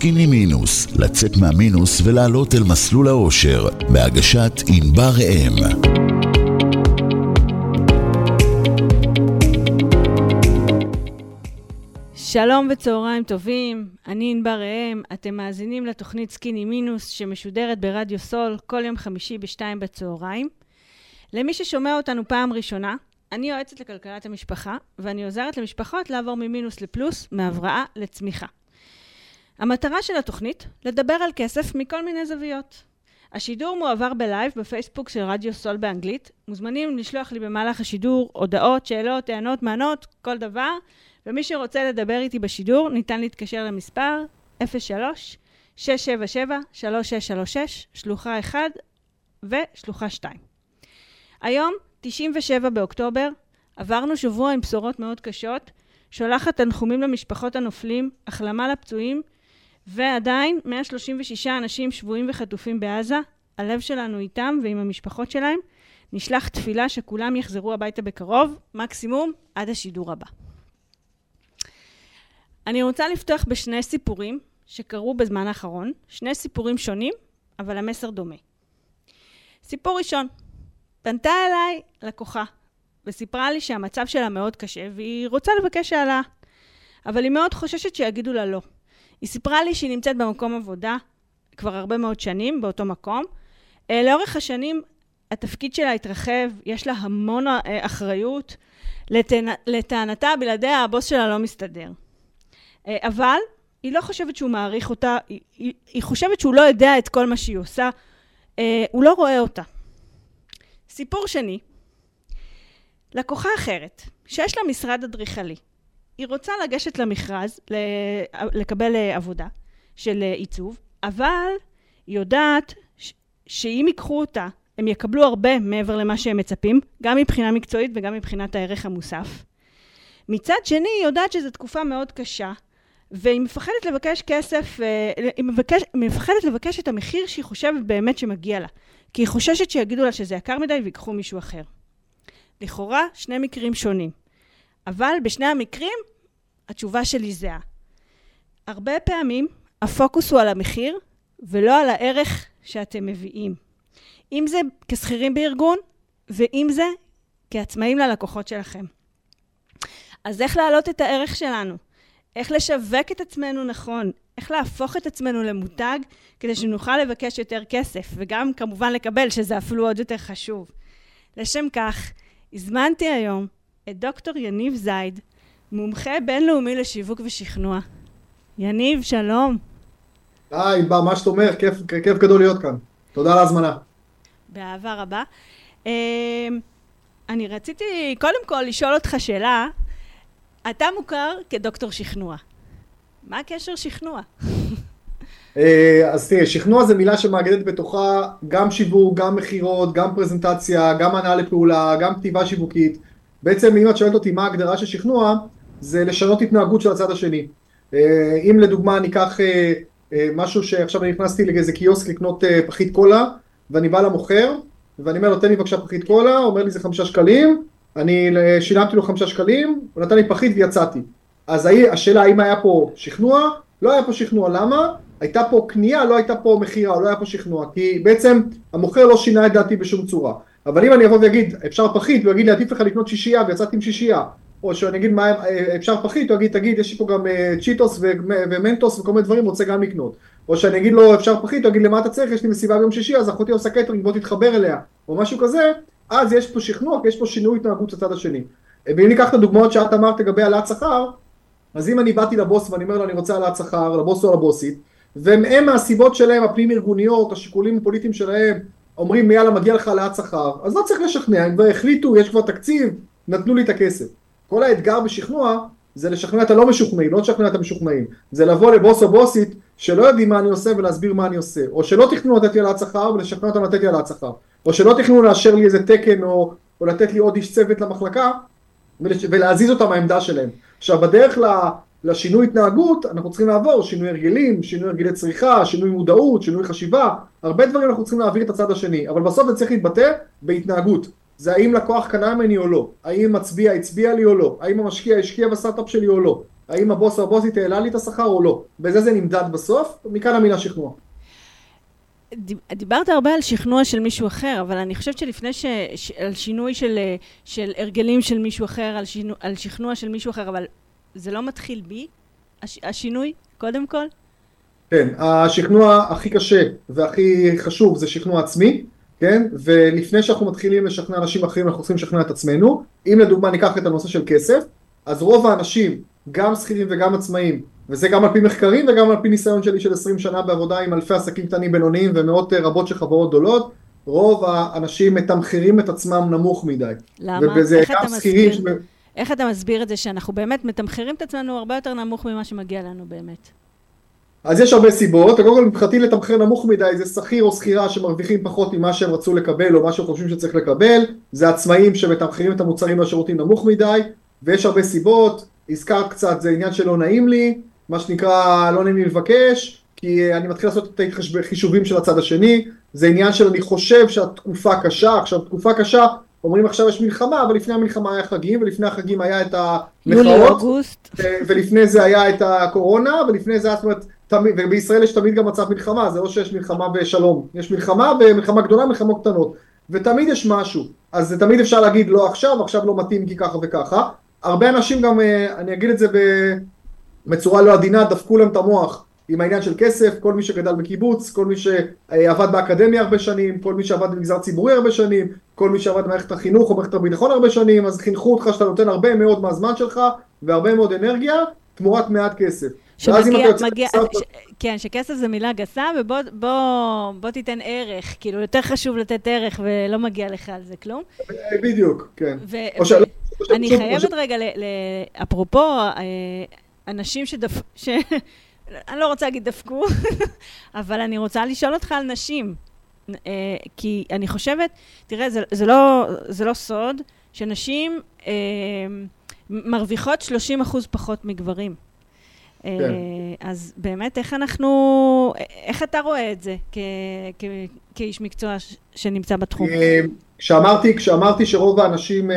סקיני מינוס, לצאת מהמינוס ולעלות אל מסלול האושר, בהגשת ענבר ראם. שלום וצהריים טובים, אני ענבר ראם, אתם מאזינים לתוכנית סקיני מינוס שמשודרת ברדיו סול כל יום חמישי בשתיים בצהריים. למי ששומע אותנו פעם ראשונה, אני יועצת לכלכלת המשפחה, ואני עוזרת למשפחות לעבור ממינוס לפלוס, מהבראה לצמיחה. המטרה של התוכנית, לדבר על כסף מכל מיני זוויות. השידור מועבר בלייב בפייסבוק של רדיו סול באנגלית. מוזמנים לשלוח לי במהלך השידור הודעות, שאלות, טענות, מענות, כל דבר. ומי שרוצה לדבר איתי בשידור, ניתן להתקשר למספר 03-677-3636, שלוחה 1 ושלוחה 2. היום, 97 באוקטובר, עברנו שבוע עם בשורות מאוד קשות, שולחת תנחומים למשפחות הנופלים, החלמה לפצועים, ועדיין 136 אנשים שבויים וחטופים בעזה, הלב שלנו איתם ועם המשפחות שלהם. נשלח תפילה שכולם יחזרו הביתה בקרוב, מקסימום עד השידור הבא. אני רוצה לפתוח בשני סיפורים שקרו בזמן האחרון, שני סיפורים שונים, אבל המסר דומה. סיפור ראשון, פנתה אליי לקוחה וסיפרה לי שהמצב שלה מאוד קשה והיא רוצה לבקש העלאה, אבל היא מאוד חוששת שיגידו לה לא. היא סיפרה לי שהיא נמצאת במקום עבודה כבר הרבה מאוד שנים, באותו מקום. אה, לאורך השנים התפקיד שלה התרחב, יש לה המון אה, אחריות. לטענתה, בלעדיה הבוס שלה לא מסתדר. אה, אבל היא לא חושבת שהוא מעריך אותה, היא, היא, היא חושבת שהוא לא יודע את כל מה שהיא עושה, הוא לא רואה אותה. סיפור שני, לקוחה אחרת, שיש לה משרד אדריכלי, היא רוצה לגשת למכרז, לקבל אה, עבודה של אה, עיצוב, אבל היא יודעת שאם ייקחו אותה, הם יקבלו הרבה מעבר למה שהם מצפים, גם מבחינה מקצועית וגם מבחינת הערך המוסף. מצד שני, היא יודעת שזו תקופה מאוד קשה, והיא מפחדת לבקש כסף, אה, היא מבקש, מפחדת לבקש את המחיר שהיא חושבת באמת שמגיע לה. כי היא חוששת שיגידו לה שזה יקר מדי ויקחו מישהו אחר. לכאורה, שני מקרים שונים. אבל בשני המקרים, התשובה שלי זהה. הרבה פעמים הפוקוס הוא על המחיר ולא על הערך שאתם מביאים. אם זה כשכירים בארגון, ואם זה כעצמאים ללקוחות שלכם. אז איך להעלות את הערך שלנו? איך לשווק את עצמנו נכון? איך להפוך את עצמנו למותג כדי שנוכל לבקש יותר כסף, וגם כמובן לקבל, שזה אפילו עוד יותר חשוב. לשם כך, הזמנתי היום את דוקטור יניב זייד, מומחה בינלאומי לשיווק ושכנוע. יניב, שלום. היי, בר, מה שאתה אומר? כיף, כיף גדול להיות כאן. תודה על ההזמנה. באהבה רבה. אמ, אני רציתי קודם כל לשאול אותך שאלה. אתה מוכר כדוקטור שכנוע. מה הקשר שכנוע? אה, אז תראה, שכנוע זה מילה שמאגדת בתוכה גם שיווק, גם מכירות, גם פרזנטציה, גם הנעה לפעולה, גם כתיבה שיווקית. בעצם אם את שואלת אותי מה ההגדרה של שכנוע, זה לשנות התנהגות של הצד השני. אה, אם לדוגמה אני אקח אה, משהו שעכשיו אני נכנסתי לאיזה קיוסק לקנות פחית קולה, ואני בא למוכר, ואני אומר לו תן לי בבקשה פחית קולה, אומר לי זה חמישה שקלים, אני שילמתי לו חמישה שקלים, הוא נתן לי פחית ויצאתי. אז השאלה האם היה פה שכנוע? לא היה פה שכנוע, למה? הייתה פה קנייה, לא הייתה פה מכירה, לא היה פה שכנוע, כי בעצם המוכר לא שינה את דעתי בשום צורה. אבל אם אני אבוא ואגיד, אפשר פחית, הוא יגיד לי, עדיף לך לקנות שישייה, ויצאתי עם שישייה. או שאני אגיד, מה, אפשר פחית, הוא יגיד, תגיד, יש לי פה גם uh, צ'יטוס ומנטוס וכל מיני דברים, רוצה גם לקנות. או שאני אגיד לו, אפשר פחית, הוא יגיד, למה אתה צריך, יש לי מסיבה ביום שישי, אז אחותי עושה קטרינג, בוא תתחבר אליה, או משהו כזה, אז יש פה שכנוע, יש פה שינוי התנהגות לצד השני. ואם ניקח את הדוגמאות שאת אמרת לגבי העלאת שכר, אז אם אני באתי לבוס ואני אומר לו, אני רוצה העלאת שכר, לבוס או לבוסית, והם מהסיבות שלהם, הפנים ארגוניות, השיקולים הפוליטיים שלהם, אומרים יאללה מגיע לך העלאת שכר, אז לא צריך לשכנע, הם כבר החליטו, יש כבר תקציב, נתנו לי את הכסף. כל האתגר בשכנוע זה לשכנע את הלא משוכנעים, לא לשכנע את המשוכנעים. זה לבוא לבוס או בוסית שלא יודעים מה אני עושה ולהסביר מה אני עושה. או שלא תכננו לתת לי העלאת שכר ולשכנע אותם לתת לי העלאת שכר. או שלא תכננו לאשר לי איזה תקן או, או לתת לי עוד איש צוות למחלקה ולהזיז אותם מהעמדה שלהם. עכשיו בדרך לשינוי התנהגות אנחנו צריכים לעבור שינוי הרגלים, שינוי הרגלי צריכה, שינוי מודעות, שינוי חשיבה, הרבה דברים אנחנו צריכים להעביר את הצד השני, אבל בסוף זה צריך להתבטא בהתנהגות. זה האם לקוח קנה ממני או לא, האם מצביע הצביע לי או לא, האם המשקיע השקיע בסטארט-אפ שלי או לא, האם הבוס או הבוסית העלה לי את השכר או לא. בזה זה נמדד בסוף, מכאן המילה שכנוע. דיברת הרבה על שכנוע של מישהו אחר, אבל אני חושבת שלפני ש... ש... על שינוי של, של הרגלים של מישהו אחר, על, שינו... על שכנוע של מישהו אחר, אבל זה לא מתחיל בי, הש... השינוי, קודם כל? כן, השכנוע הכי קשה והכי חשוב זה שכנוע עצמי, כן? ולפני שאנחנו מתחילים לשכנע אנשים אחרים, אנחנו צריכים לשכנע את עצמנו. אם לדוגמה ניקח את הנושא של כסף, אז רוב האנשים, גם שכירים וגם עצמאים, וזה גם על פי מחקרים וגם על פי ניסיון שלי של 20 שנה בעבודה עם אלפי עסקים קטנים בינוניים ומאות רבות של חברות גדולות, רוב האנשים מתמחרים את עצמם נמוך מדי. למה? איך אתה מסביר? איך אתה מסביר את זה שאנחנו באמת מתמחרים את עצמנו הרבה יותר נמוך ממה שמגיע לנו באמת? אז יש הרבה סיבות, קודם כל מבחינתי לתמחר נמוך מדי זה שכיר או שכירה שמרוויחים פחות ממה שהם רצו לקבל או מה שהם חושבים שצריך לקבל, זה עצמאים שמתמחרים את המוצרים והשירותים נמוך מדי, ויש הרבה סיבות, הזכרת קצת, זה עניין שלא נעים לי, מה שנקרא לא נעים לי לבקש, כי אני מתחיל לעשות את החישובים של הצד השני, זה עניין של אני חושב שהתקופה קשה, עכשיו תקופה קשה, אומרים עכשיו יש מלחמה, אבל לפני המלחמה היה חגים, ולפני החגים היה את המחאות, ולפני זה היה את הקורונה, ולפני זה, זאת אומרת, תמיד, ובישראל יש תמיד גם מצב מלחמה, זה לא שיש מלחמה ושלום, יש מלחמה ומלחמה גדולה, מלחמות קטנות, ותמיד יש משהו, אז זה תמיד אפשר להגיד לא עכשיו, עכשיו לא מתאים כי ככה וככה, הרבה אנשים גם, אה, אני אגיד את זה בצורה לא עדינה, דפקו להם את המוח עם העניין של כסף, כל מי שגדל בקיבוץ, כל מי שעבד באקדמיה הרבה שנים, כל מי שעבד במגזר ציבורי הרבה שנים, כל מי שעבד במערכת החינוך או במערכת הביטחון הרבה שנים, אז חינכו אותך שאתה נותן הרבה מאוד מהזמן שלך והרבה מאוד אנרגיה תמורת מעט כסף. שמגיע, מגיע, ש, כן, שכסף זה מילה גסה, ובוא בוא, בוא תיתן ערך, כאילו יותר חשוב לתת ערך ולא מגיע לך על זה כלום. בדיוק, כן. ו, ו, שלא, אני שוב, חייבת שוב. רגע, ל, ל, אפרופו, אה, אנשים שדפ... ש... אני לא רוצה להגיד דפקו, אבל אני רוצה לשאול אותך על נשים. אה, כי אני חושבת, תראה, זה, זה, לא, זה לא סוד שנשים אה, מרוויחות 30 אחוז פחות מגברים. כן. אז באמת, איך אנחנו, איך אתה רואה את זה כ, כ, כאיש מקצוע שנמצא בתחום? כשאמרתי, כשאמרתי שרוב האנשים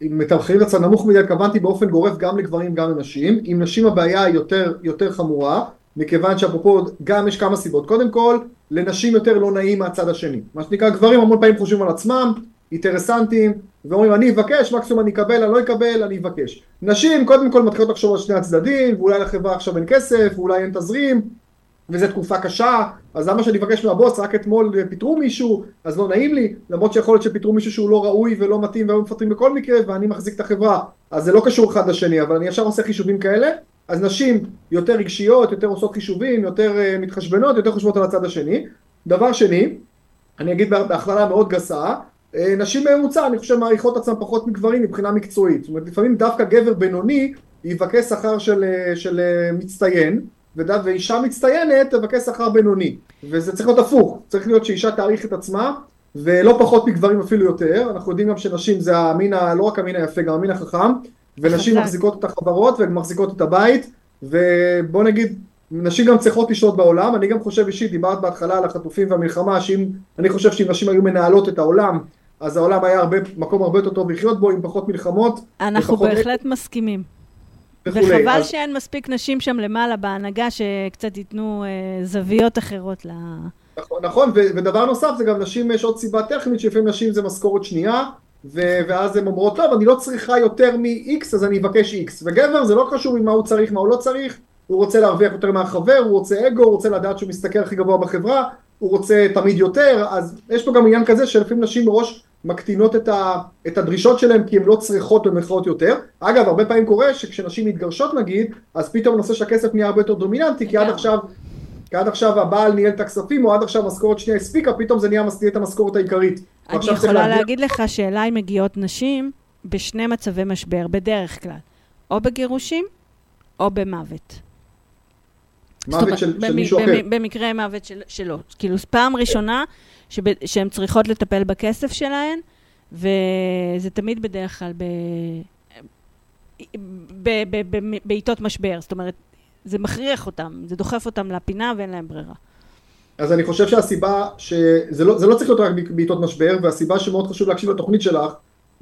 מתמחרים את עצמם נמוך מדי, התכוונתי באופן גורף גם לגברים גם לנשים. עם נשים הבעיה היא יותר, יותר חמורה, מכיוון שאפרופו גם יש כמה סיבות. קודם כל, לנשים יותר לא נעים מהצד השני. מה שנקרא, גברים המון פעמים חושבים על עצמם, אינטרסנטים, ואומרים אני אבקש, מקסימום אני אקבל, אני לא אקבל, אני אבקש. נשים קודם כל מתחילות לחשוב על שני הצדדים, ואולי לחברה עכשיו אין כסף, ואולי אין תזרים, וזו תקופה קשה, אז למה שאני אבקש מהבוס, רק אתמול פיטרו מישהו, אז לא נעים לי, למרות שיכול להיות שפיטרו מישהו שהוא לא ראוי ולא מתאים והיו מפטרים בכל מקרה, ואני מחזיק את החברה, אז זה לא קשור אחד לשני, אבל אני ישר עושה חישובים כאלה, אז נשים יותר רגשיות, יותר עושות חישובים, יותר uh, מתחשבנות, יותר חושבות על הצד השני. דבר שני, אני אגיד בהכללה מאוד גסה, uh, נשים ממוצע, אני חושב, מעריכות עצמן פחות מגברים מבחינה מקצועית. זאת אומרת, לפעמים דווקא גבר בינוני יבקש שכר של, של, של מצטיין, ואישה מצטיינת תבקש שכר בינוני. וזה צריך להיות הפוך, צריך להיות שאישה תעריך את עצמה, ולא פחות מגברים אפילו יותר. אנחנו יודעים גם שנשים זה המין. לא רק המין היפה, גם המין החכם, ונשים מחזיקות את החברות ומחזיקות את הבית, ובוא נגיד, נשים גם צריכות לשלוט בעולם. אני גם חושב אישית, דיברת בהתחלה על החטופים והמלחמה, שאם, אני חושב שאם נשים היו מנהלות את העולם, אז העולם היה הרבה, מקום הרבה יותר טוב לחיות בו, עם פחות מלחמות. אנחנו בהחלט מסכימים. וכולי. וחבל אז... שאין מספיק נשים שם למעלה בהנהגה שקצת ייתנו אה, זוויות אחרות ל... נכון, נכון, ו- ודבר נוסף זה גם נשים, יש עוד סיבה טכנית, שלפעמים נשים זה משכורת שנייה, ו- ואז הן אומרות, טוב, אני לא צריכה יותר מ-X, אז אני אבקש X. וגבר זה לא חשוב ממה הוא צריך, מה הוא לא צריך, הוא רוצה להרוויח יותר מהחבר, הוא רוצה אגו, הוא רוצה לדעת שהוא מסתכל הכי גבוה בחברה, הוא רוצה תמיד יותר, אז יש פה גם עניין כזה שלפעמים נשים מראש מקטינות את, ה, את הדרישות שלהם כי הן לא צריכות במרכאות יותר. אגב, הרבה פעמים קורה שכשנשים מתגרשות נגיד, אז פתאום הנושא של הכסף נהיה הרבה יותר דומיננטי, כי עד עכשיו, כי עד עכשיו הבעל ניהל את הכספים, או עד עכשיו משכורת שנייה הספיקה, פתאום זה נהיה את המשכורת העיקרית. אני יכולה להגיד, להגיד לך שאליי מגיעות נשים בשני מצבי משבר, בדרך כלל. או בגירושים, או במוות. מוות של, של מישהו אחר. במקרה מוות של, שלו. כאילו, פעם ראשונה שהן צריכות לטפל בכסף שלהן, וזה תמיד בדרך כלל בעיתות משבר. זאת אומרת, זה מכריח אותם, זה דוחף אותם לפינה ואין להם ברירה. אז אני חושב שהסיבה, שזה לא, לא צריך להיות רק בעיתות משבר, והסיבה שמאוד חשוב להקשיב לתוכנית שלך,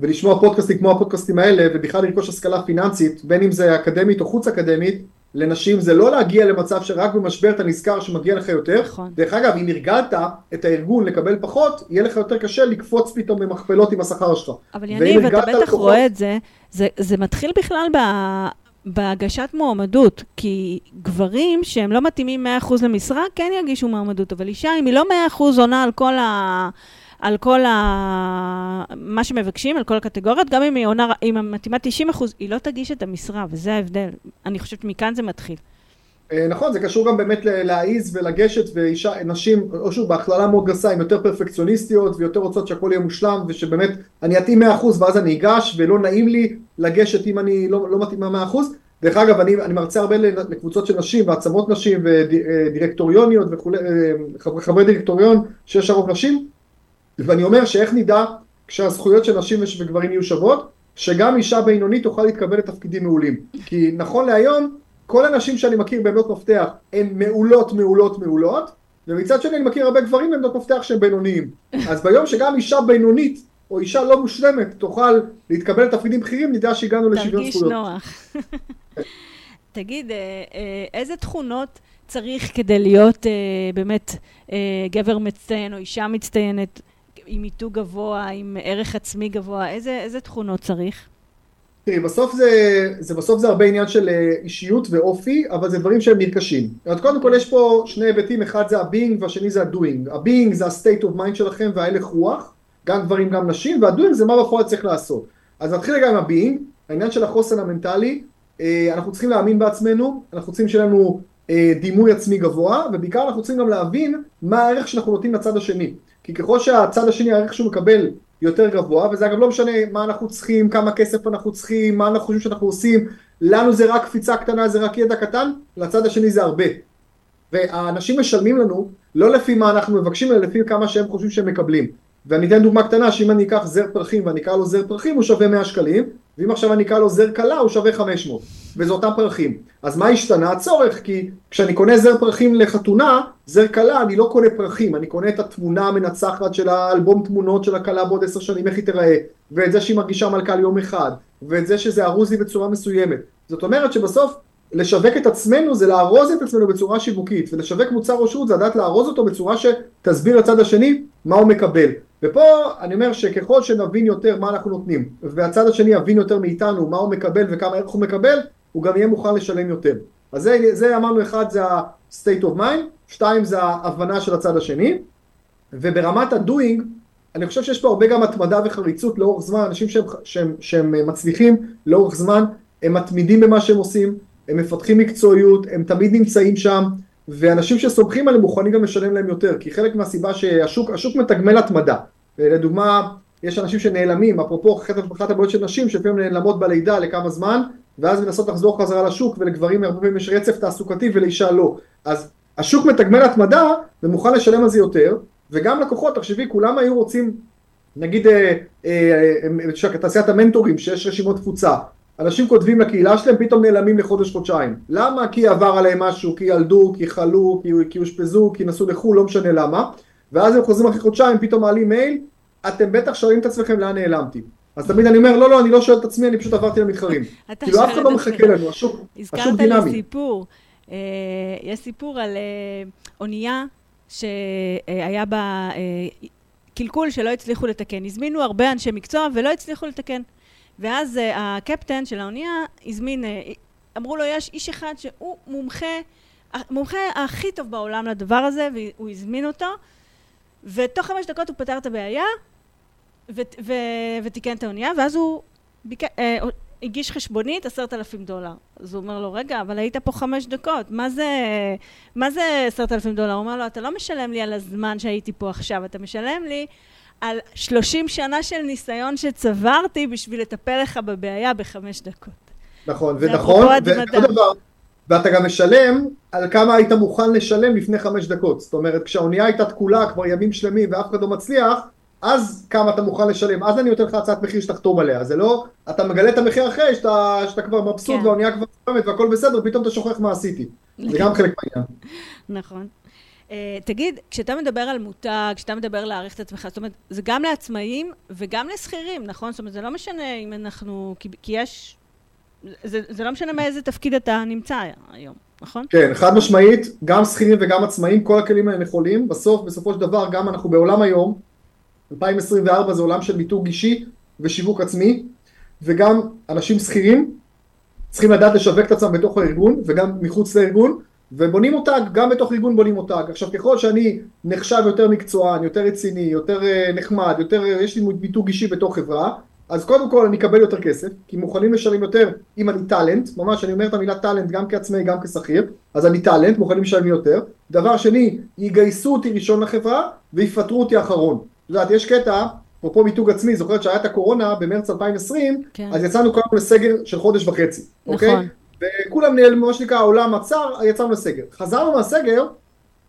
ולשמוע פודקאסטים כמו הפודקאסטים האלה, ובכלל לרכוש השכלה פיננסית, בין אם זה אקדמית או חוץ אקדמית, לנשים זה לא להגיע למצב שרק במשבר אתה נזכר שמגיע לך יותר. נכון. דרך אגב, אם הרגלת את הארגון לקבל פחות, יהיה לך יותר קשה לקפוץ פתאום במכפלות עם השכר שלך. אבל יניב, אתה בטח לקוחות- רואה את זה, זה, זה מתחיל בכלל ב, בהגשת מועמדות, כי גברים שהם לא מתאימים 100% למשרה, כן יגישו מועמדות, אבל אישה, אם היא לא 100% עונה על כל ה... על כל ה... מה שמבקשים, על כל הקטגוריות, גם אם היא עונה, אם היא מתאימה 90 אחוז, היא לא תגיש את המשרה, וזה ההבדל. אני חושבת שמכאן זה מתחיל. אה, נכון, זה קשור גם באמת להעיז ולגשת, ואישה, נשים, או שוב, בהכללה מאוד גסה, הן יותר פרפקציוניסטיות ויותר רוצות שהכל יהיה מושלם, ושבאמת אני אתאים 100% ואז אני אגש, ולא נעים לי לגשת אם אני לא, לא מתאים 100%. דרך אגב, אני, אני מרצה הרבה לקבוצות של נשים, ועצמות נשים, ודירקטוריוניות וכולי, אה, חברי, דירקטוריון, שיש הרוב נשים, ואני אומר שאיך נדע כשהזכויות של נשים וגברים יהיו שוות, שגם אישה בינונית תוכל להתקבל לתפקידים מעולים. כי נכון להיום, כל הנשים שאני מכיר בעמדות מפתח הן מעולות, מעולות, מעולות, ומצד שני אני מכיר הרבה גברים בעמדות מפתח שהם בינוניים. אז ביום שגם אישה בינונית או אישה לא מושלמת תוכל להתקבל לתפקידים בכירים, נדע שהגענו לשוויון תרגיש זכויות. נוח. תגיד, אה, אה, איזה תכונות צריך כדי להיות אה, באמת גבר מצטיין או אישה מצטיינת עם מיתוג גבוה, עם ערך עצמי גבוה? איזה, איזה תכונות צריך? תראי, בסוף זה, זה, בסוף זה הרבה עניין של אה, אישיות ואופי, אבל זה דברים שהם נרכשים. אז קודם כל יש פה שני היבטים, אחד זה ה-being והשני זה ה-doing. ה-being זה ה-state of mind שלכם וההלך רוח, גם גברים גם נשים, וה-doing זה מה בפועל צריך לעשות. אז נתחיל רגע עם ה-being, העניין של החוסן המנטלי, אה, אנחנו צריכים להאמין בעצמנו, אנחנו צריכים שיהיה לנו אה, דימוי עצמי גבוה, ובעיקר אנחנו צריכים גם להבין מה הערך שאנחנו נותנים לצד השני. כי ככל שהצד השני, הערך שהוא מקבל יותר גבוה, וזה אגב לא משנה מה אנחנו צריכים, כמה כסף אנחנו צריכים, מה אנחנו חושבים שאנחנו עושים, לנו זה רק קפיצה קטנה, זה רק ידע קטן, לצד השני זה הרבה. והאנשים משלמים לנו לא לפי מה אנחנו מבקשים, אלא לפי כמה שהם חושבים שהם מקבלים. ואני אתן דוגמה קטנה, שאם אני אקח זר פרחים ואני אקרא לו זר פרחים, הוא שווה 100 שקלים, ואם עכשיו אני אקרא לו זר כלה, הוא שווה 500. וזה אותם פרחים. אז מה השתנה הצורך? כי כשאני קונה זר פרחים לחתונה, זר כלה, אני לא קונה פרחים, אני קונה את התמונה המנצחת של האלבום תמונות של הכלה בעוד עשר שנים, איך היא תיראה, ואת זה שהיא מרגישה מלכה ליום אחד, ואת זה שזה ארוז לי בצורה מסוימת. זאת אומרת שבסוף, לשווק את עצמנו זה לארוז את עצמנו בצורה שיווקית, ולשווק מוצר או שירות זה לדעת לארוז אותו בצורה שתסביר לצד השני מה הוא מקבל. ופה אני אומר שככל שנבין יותר מה אנחנו נותנים, והצד השני יבין יותר מאיתנו מה הוא מקבל וכמה ערך הוא מקבל, הוא גם יהיה מוכן לשלם יותר. אז זה, זה אמרנו אחד זה ה-state of mind, שתיים זה ההבנה של הצד השני, וברמת ה-doing, אני חושב שיש פה הרבה גם התמדה וחריצות לאורך זמן, אנשים שהם, שהם, שהם מצליחים לאורך זמן, הם מתמידים במה שהם עושים, הם מפתחים מקצועיות, הם תמיד נמצאים שם, ואנשים שסומכים עליהם מוכנים גם לשלם להם יותר, כי חלק מהסיבה שהשוק השוק מתגמל התמדה. לדוגמה, יש אנשים שנעלמים, אפרופו אחת הבעיות של נשים, שלפעמים נעלמות בלידה לכמה זמן, ואז מנסות לחזור חזרה לשוק, ולגברים הרבה פעמים יש רצף תעסוקתי ולאישה לא. אז השוק מתגמל התמדה, ומוכן לשלם על זה יותר, וגם לקוחות, תחשבי, כולם היו רוצים, נגיד, אה, אה, אה, תעשיית המנטורים, שיש רשימות תפוצה, אנשים כותבים לקהילה שלהם, פתאום נעלמים לחודש-חודשיים. למה? כי עבר עליהם משהו, כי ילדו, כי חלו, כי אושפזו, כי נסעו לחו"ל, לא משנה למה. ואז הם חוזרים אחרי חודשיים, פתאום מעלים מייל, אתם בטח שואלים את עצמכם לאן נעלמתי. אז תמיד אני אומר, לא, לא, אני לא שואל את עצמי, אני פשוט עברתי למתחרים. כאילו אף אחד לא מחכה לנו, השוק, דינמי. הזכרת לי סיפור. אה, יש סיפור על אה, אונייה שהיה בה אה, קלקול שלא הצליחו לתקן. הזמינו הרבה אנשי מקצוע ולא הצליחו לתקן. ואז הקפטן של האונייה הזמין, אמרו לו, יש איש אחד שהוא מומחה, המומחה הכי טוב בעולם לדבר הזה, והוא הזמין אותו, ותוך חמש דקות הוא פתר את הבעיה, ותיקן את האונייה, ואז הוא ביק... uh, הגיש חשבונית עשרת אלפים דולר. אז הוא אומר לו, רגע, אבל היית פה חמש דקות, מה זה, מה זה עשרת אלפים דולר? הוא אומר לו, אתה לא משלם לי על הזמן שהייתי פה עכשיו, אתה משלם לי על 30 שנה של ניסיון שצברתי בשביל לטפל לך בבעיה בחמש דקות. נכון, ונכון, ועוד דבר, ואתה גם משלם על כמה היית מוכן לשלם לפני חמש דקות. זאת אומרת, כשהאונייה הייתה תקולה כבר ימים שלמים ואף אחד לא מצליח, אז כמה אתה מוכן לשלם, אז אני נותן לך הצעת מחיר שתחתום עליה. זה לא, אתה מגלה את המחיר אחרי שאתה, שאתה כבר מבסוט כן. והאונייה כבר זורמת והכל בסדר, פתאום אתה שוכח מה עשיתי. זה גם חלק מהעניין. נכון. תגיד, כשאתה מדבר על מותג, כשאתה מדבר להעריך את עצמך, זאת אומרת, זה גם לעצמאים וגם לשכירים, נכון? זאת אומרת, זה לא משנה אם אנחנו... כי, כי יש... זה, זה לא משנה מאיזה תפקיד אתה נמצא היום, נכון? כן, חד משמעית, גם שכירים וגם עצמאים, כל הכלים האלה יכולים. בסוף, בסופו של דבר, גם אנחנו בעולם היום, 2024 זה עולם של מיתוג אישי ושיווק עצמי, וגם אנשים שכירים צריכים לדעת לשווק את עצמם בתוך הארגון וגם מחוץ לארגון, ובונים מותג, גם בתוך ארגון בונים מותג. עכשיו ככל שאני נחשב יותר מקצוען, יותר רציני, יותר uh, נחמד, יותר, uh, יש לי מיתוג אישי בתוך חברה, אז קודם כל אני אקבל יותר כסף, כי מוכנים לשלם יותר אם אני טאלנט, ממש אני אומר את המילה טאלנט גם כעצמאי גם כשכיר, אז אני טאלנט, מוכנים לשלם יותר. דבר שני, יגייסו אותי ראשון לחברה ויפטרו אותי אחרון. יודעת, יש קטע, אפרופו מיתוג עצמי, זוכרת שהיה את הקורונה במרץ 2020, כן. אז יצאנו כולנו לסגר של חודש וחצי, נכון. אוקיי? וכולם נעלמו, מה שנקרא, העולם עצר, יצאנו לסגר. חזרנו מהסגר,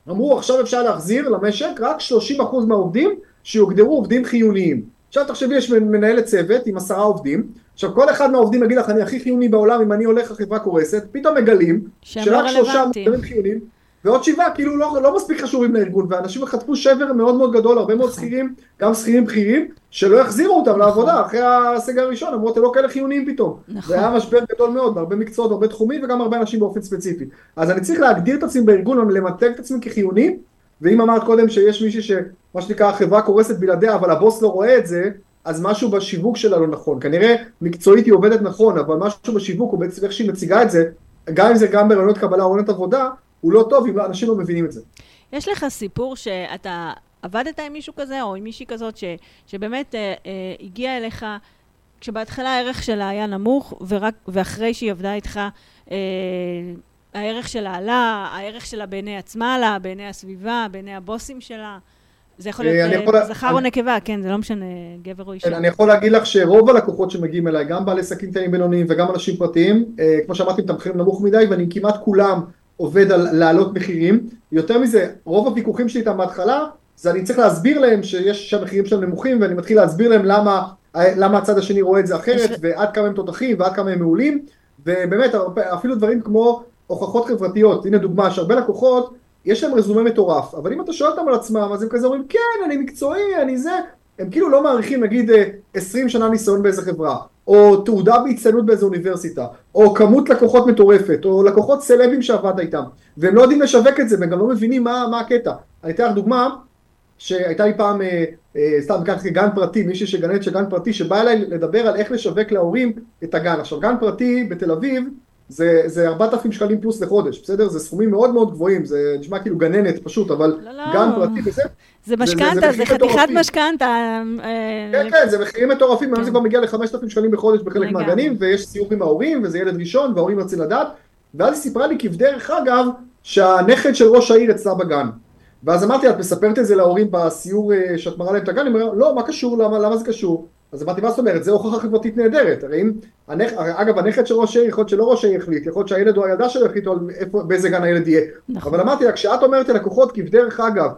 אמרו עכשיו אפשר להחזיר למשק רק 30% מהעובדים שיוגדרו עובדים חיוניים. עכשיו תחשבי, יש מנהלת צוות עם עשרה עובדים, עכשיו כל אחד מהעובדים יגיד לך, אני הכי חיוני בעולם, אם אני הולך החברה קורסת, פתאום מגלים שרק שלושה מובטלים חיוניים, ועוד שבעה כאילו לא, לא מספיק חשובים לארגון, ואנשים חטפו שבר מאוד מאוד גדול, הרבה מאוד שכירים, גם שכירים בכירים, שלא יחזירו אותם לעבודה אחרי הסגר הראשון, אמרו, אתם לא כאלה חיוניים פתאום. נכון. זה היה משבר גדול מאוד, בהרבה מקצועות, בהרבה תחומים, וגם הרבה אנשים באופן ספציפי. אז אני צריך להגדיר את עצמי בארגון, למתג את עצמי כחיוני, ואם אמרת קודם שיש מישהי שמה שנקרא החברה קורסת בלעדיה, אבל הבוס לא רואה את זה, אז משהו בשיווק שלה לא נכון. כנראה מקצועית היא עובדת נכון, אבל משהו בשיווק, או בעצם איך שהיא מציגה את זה, גם אם זה גם ברעיונות קבלה או רעיונות עבודה, הוא לא טוב אם אנשים לא מבינים את זה. יש לך סיפור שאתה עבדת עם מישהו כזה, או עם מישהי כזאת, ש, שבאמת אה, אה, הגיע אליך, כשבהתחלה הערך שלה היה נמוך, ורק, ואחרי שהיא עבדה איתך, אה, הערך שלה עלה, הערך שלה בעיני עצמה עלה, בעיני הסביבה, בעיני הבוסים שלה. זה יכול להיות אה, יכול... זכר אני... או נקבה, כן, זה לא משנה, גבר או אישה. כן, אני יכול להגיד לך שרוב הלקוחות שמגיעים אליי, גם בעלי עסקים קטנים בינוניים וגם אנשים פרטיים, אה, כמו שאמרתי, את המחירים נמוך מדי, ואני כמעט כולם עובד על להעלות מחירים. יותר מזה, רוב הוויכוחים שלי איתם בהתחלה, זה אני צריך להסביר להם שיש שהמחירים שלהם נמוכים, ואני מתחיל להסביר להם למה, למה הצד השני רואה את זה אחרת, ועד כמה הם תותחים, ועד כמה הם מעולים, ובאמת, אפילו דברים כמו הוכחות חברתיות. הנה דוגמה, שהרבה לקוחות, יש להם רזומה מטורף, אבל אם אתה שואל אותם על עצמם, אז הם כזה אומרים, כן, אני מקצועי, אני זה, הם כאילו לא מעריכים נגיד 20 אה, שנה ניסיון באיזה חברה, או תעודה בהצטיינות באיזה אוניברסיטה, או כמות לקוחות מטורפת, או לקוחות סלבים שעבדת איתם, והם לא יודעים לשווק את זה, והם גם לא מבינים מה, מה הקטע. אני אתן לך דוגמה, שהייתה לי פעם, אה, אה, סתם ניקח גן פרטי, מישהי שגננת של גן פרטי, שבא אליי לדבר על איך לשווק להורים את הגן. עכשיו, גן פרטי בתל אביב, זה, זה 4,000 שקלים פלוס לחודש, בסדר? זה סכומים מאוד מאוד גבוהים, זה נשמע כאילו גננת פשוט, אבל לא, לא. גן פרטי וזה. זה משכנתה, זה, זה, זה חתיכת משכנתה. אה, כן, כן, זה מחירים מטורפים, היום כן. זה כבר מגיע ל-5,000 שקלים בחודש בחלק מהגנים, ויש סיור עם ההורים, וזה ילד ראשון, וההורים רוצים לדעת, ואז היא סיפרה לי כבדרך אגב, שהנכד של ראש העיר אצלה בגן. ואז אמרתי, את מספרת את זה להורים בסיור אה, שאת מראה להם את הגן? אני אומר, לא, מה קשור, למה, למה זה קשור? אז אמרתי, מה זאת אומרת? זה הוכחה חברתית נהדרת. הרי אם, הנכ... אגב, הנכד של ראש העיר, יכול להיות שלא ראש העיר החליט, יכול להיות שהילד או הילדה שלו החליטו על איפה, באיזה גן הילד יהיה. נכון. אבל אמרתי לה, כשאת אומרת ללקוחות, כבדרך אגב,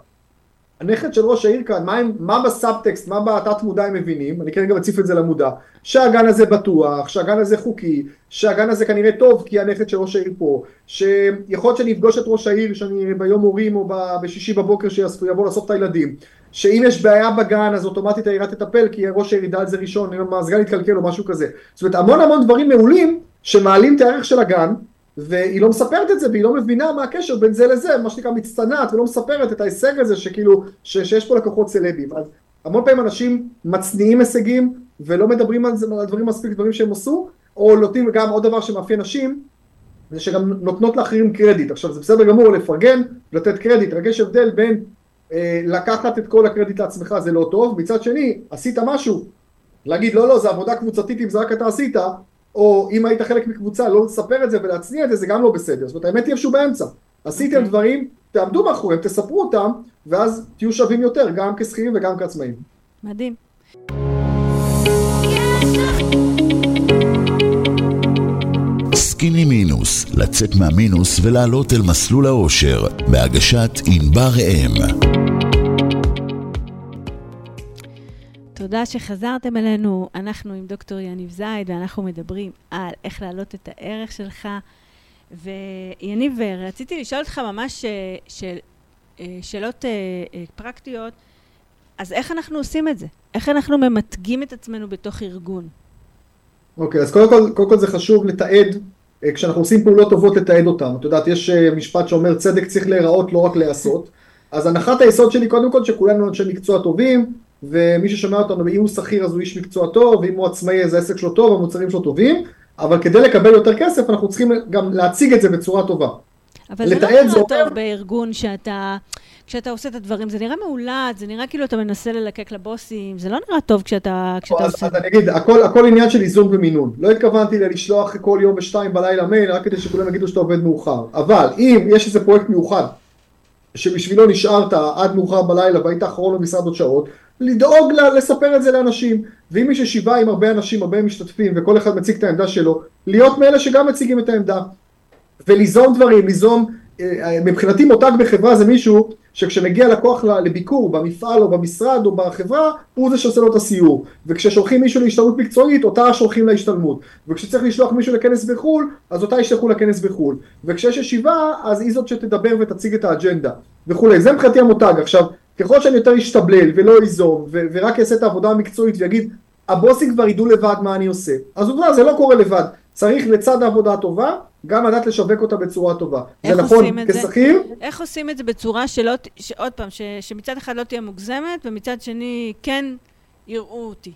הנכד של ראש העיר כאן, מה, הם, מה בסאבטקסט, מה בתת מודע הם מבינים, אני כרגע מציף את זה למודע, שהגן הזה בטוח, שהגן הזה חוקי, שהגן הזה כנראה טוב כי הנכד של ראש העיר פה, שיכול להיות שאני אפגוש את ראש העיר שאני ביום הורים או בשישי בבוקר שיבוא לאסוף את הילדים, שאם יש בעיה בגן אז אוטומטית העירה תטפל כי ראש העיר ידע על זה ראשון, אם המזגן יתקלקל או משהו כזה, זאת אומרת המון המון דברים מעולים שמעלים את הערך של הגן והיא לא מספרת את זה, והיא לא מבינה מה הקשר בין זה לזה, מה שנקרא מצטנעת, ולא מספרת את ההישג הזה שכאילו, ש, שיש פה לקוחות סלבים. אז המון פעמים אנשים מצניעים הישגים, ולא מדברים על, זה, על דברים מספיק דברים שהם עשו, או נותנים גם עוד דבר שמאפיין נשים, זה שגם נותנות לאחרים קרדיט. עכשיו זה בסדר גמור לפרגן, לתת קרדיט, רק יש הבדל בין לקחת את כל הקרדיט לעצמך זה לא טוב, מצד שני, עשית משהו, להגיד לא לא זה עבודה קבוצתית אם זה רק אתה עשית, או אם היית חלק מקבוצה, לא לספר את זה ולהצניע את זה, זה גם לא בסדר. זאת אומרת, האמת היא איפשהו באמצע. עשיתם okay. אוקיי. דברים, תעמדו מאחוריהם, תספרו אותם, ואז תהיו שווים יותר, גם כשכירים וגם כעצמאים. מדהים. סקיני מינוס, לצאת מהמינוס ולעלות אל מסלול האושר, בהגשת ענבר אם. תודה שחזרתם אלינו. אנחנו עם דוקטור יניב זייד, ואנחנו מדברים על איך להעלות את הערך שלך. ויניב, רציתי לשאול אותך ממש, ש... שאלות פרקטיות, אז איך אנחנו עושים את זה? איך אנחנו ממתגים את עצמנו בתוך ארגון? אוקיי, okay, אז קודם כל, קודם כל זה חשוב לתעד, כשאנחנו עושים פעולות טובות לתעד אותן. את יודעת, יש משפט שאומר צדק צריך להיראות, לא רק להיעשות. אז הנחת היסוד שלי קודם כל שכולנו אנשי מקצוע טובים, ומי ששומע אותנו, אם הוא שכיר אז הוא איש מקצוע טוב, ואם הוא עצמאי אז העסק שלו טוב, המוצרים שלו טובים, אבל כדי לקבל יותר כסף אנחנו צריכים גם להציג את זה בצורה טובה. אבל זה לא נראה טוב. בארגון שאתה, כשאתה עושה את הדברים, זה נראה מאולץ, זה נראה כאילו אתה מנסה ללקק לבוסים, זה לא נראה טוב כשאתה, כשאתה אז, עושה... אז אני אגיד, הכל, הכל עניין של איזון ומינון. לא התכוונתי לשלוח כל יום בשתיים בלילה מייל, רק כדי שכולם יגידו שאתה עובד מאוחר. אבל אם יש איזה פרויקט מיוחד, שבשבילו נשארת עד מאוחר בלילה והיית אחרון במשרד עוד שעות, לדאוג לספר את זה לאנשים, ואם יש ישיבה עם הרבה אנשים, הרבה משתתפים, וכל אחד מציג את העמדה שלו, להיות מאלה שגם מציגים את העמדה. וליזום דברים, ליזום, אה, מבחינתי מותג בחברה זה מישהו שכשמגיע לקוח לביקור במפעל או במשרד או בחברה, הוא זה שעושה לו את הסיור. וכששולחים מישהו להשתלמות מקצועית, אותה שולחים להשתלמות. וכשצריך לשלוח מישהו לכנס בחו"ל, אז אותה ישלחו לכנס בחו"ל. וכשיש ישיבה, אז היא זאת שתדבר ותציג את האג'נדה וכולי. זה מבחינתי המותג. עכשיו, ככל שאני יותר אשתבלל ולא איזום, ו- ורק אעשה את העבודה המקצועית ויגיד, הבוסים כבר ידעו לבד מה אני עושה. אז עובדה, זה לא קורה לבד. צריך לצד העבודה הטובה, גם לדעת לשווק אותה בצורה טובה. זה נכון כשכיר. איך עושים את זה בצורה שלא, עוד פעם, ש, שמצד אחד לא תהיה מוגזמת, ומצד שני כן יראו אותי?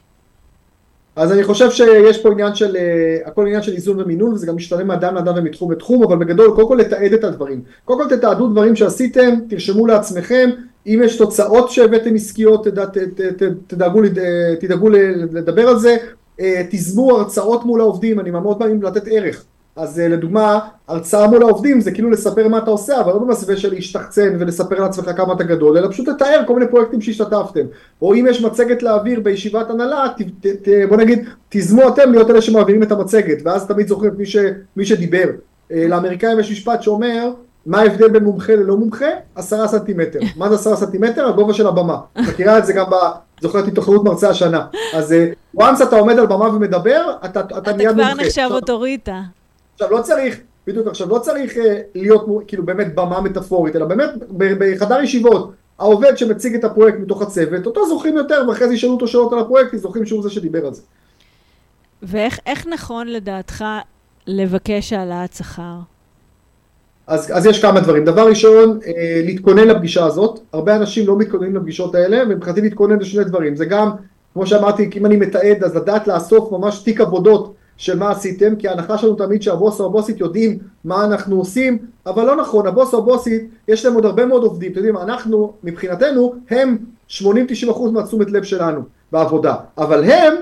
אז אני חושב שיש פה עניין של, אה, הכל עניין של איזון ומינון, וזה גם משתנה מאדם לאדם ומתחום לתחום, אבל בגדול, קודם כל לתעד את הדברים. קודם כל תתעדו דברים שעשיתם, תרשמו לעצמכם, אם יש תוצאות שהבאתם עסקיות, תדע, ת, ת, ת, תדאגו, תדאגו לדבר על זה, אה, תיזמו הרצאות מול העובדים, אני מאוד מאמין לתת ערך. אז אה, לדוגמה, הרצאה מול העובדים זה כאילו לספר מה אתה עושה, אבל לא במסווה של להשתחצן ולספר לעצמך כמה אתה גדול, אלא פשוט לתאר כל מיני פרויקטים שהשתתפתם. או אם יש מצגת להעביר בישיבת הנהלה, ת, ת, ת, בוא נגיד, תיזמו אתם להיות אלה שמעבירים את המצגת, ואז תמיד זוכרים את מי, ש, מי שדיבר. אה, לאמריקאים יש משפט שאומר, מה ההבדל בין מומחה ללא מומחה? עשרה סנטימטר. מה זה עשרה סנטימטר? הגובה של הבמה. מכירה את זה גם ב... זוכרת התאחדות מרצה השנה. אז once אתה עומד על במה ומדבר, אתה, אתה מיד מומחה. אתה כבר נחשב אוטוריטה. עכשיו לא צריך, בדיוק עכשיו לא צריך אה, להיות כאילו באמת במה מטאפורית, אלא באמת בחדר ישיבות, העובד שמציג את הפרויקט מתוך הצוות, אותו זוכרים יותר, ואחרי זה ישאלו אותו שאלות על הפרויקט, זוכרים שהוא זה שדיבר על זה. ואיך נכון לדעתך לבקש העלאת שכר? אז, אז יש כמה דברים. דבר ראשון, אה, להתכונן לפגישה הזאת. הרבה אנשים לא מתכוננים לפגישות האלה, ומבחינתי להתכונן לשני דברים. זה גם, כמו שאמרתי, אם אני מתעד, אז לדעת לאסוף ממש תיק עבודות של מה עשיתם, כי ההנחה שלנו תמיד שהבוס או הבוסית יודעים מה אנחנו עושים, אבל לא נכון, הבוס או הבוסית, יש להם עוד הרבה מאוד עובדים, אתם יודעים, אנחנו, מבחינתנו, הם 80-90% מהתשומת לב שלנו בעבודה, אבל הם,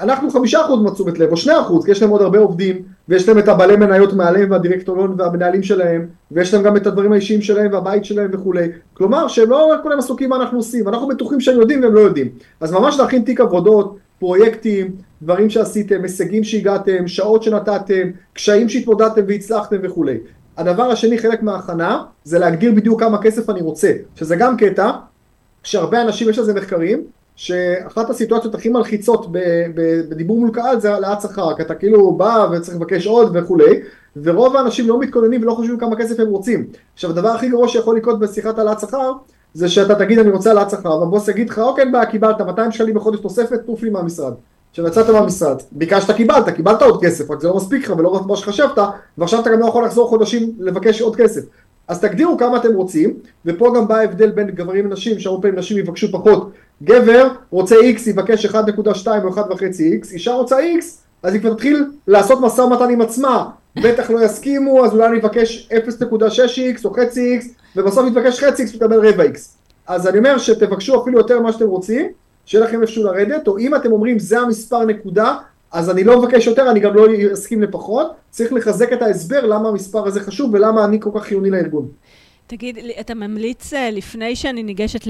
אנחנו 5% מהתשומת לב, או 2%, כי יש להם עוד הרבה עובדים, ויש להם את הבעלי מניות מעליהם והדירקטוריון והמנהלים שלהם, ויש להם גם את הדברים האישיים שלהם והבית שלהם וכולי, כלומר שהם לא כולם עסוקים מה אנחנו עושים, אנחנו בטוחים שהם יודעים והם לא יודעים, אז ממש להכין תיק עבודות, פרויקטים, דברים שעשיתם, הישגים שהגעתם, שעות שנתתם, קשיים שהתמודדתם והצלחתם וכולי. הדבר השני, חלק מההכנה, זה להגדיר בדיוק כמה כסף אני רוצה, שזה גם קטע, שהרבה אנשים, יש לזה מחקרים, שאחת הסיטואציות הכי מלחיצות בדיבור מול קהל זה העלאת שכר, כי אתה כאילו בא וצריך לבקש עוד וכולי, ורוב האנשים לא מתכוננים ולא חושבים כמה כסף הם רוצים. עכשיו הדבר הכי גרוע שיכול לקרות בשיחת העלאת שכר, זה שאתה תגיד אני רוצה העלאת שכר, והבוס יגיד לך אוקיי בעיה קיבלת 200 שקלים בחודש תוספת, טוף לי מהמשרד. עכשיו יצאת מהמשרד, ביקשת קיבלת, קיבלת עוד כסף, רק זה לא מספיק לך ולא רק מה שחשבת, ועכשיו אתה גם לא יכול לחזור חודשים לבקש עוד כסף. אז תגדירו כמה אתם רוצים, ופה גם בא ההבדל בין גברים לנשים, שהרבה פעמים נשים יבקשו פחות. גבר רוצה X יבקש 1.2 או 1.5X, אישה רוצה X, אז היא כבר תתחיל לעשות משא ומתן עם עצמה, בטח לא יסכימו, אז אולי אני אבקש 0.6X או חצי X, ובסוף יתבקש חצי X ותקבל רבע X. אז אני אומר שתבקשו אפילו יותר ממה שאתם רוצים, שיהיה לכם איפשהו לרדת, או אם אתם אומרים זה המספר נקודה, אז אני לא מבקש יותר, אני גם לא אסכים לפחות, צריך לחזק את ההסבר למה המספר הזה חשוב ולמה אני כל כך חיוני לארגון. תגיד, אתה ממליץ אה, לפני שאני ניגשת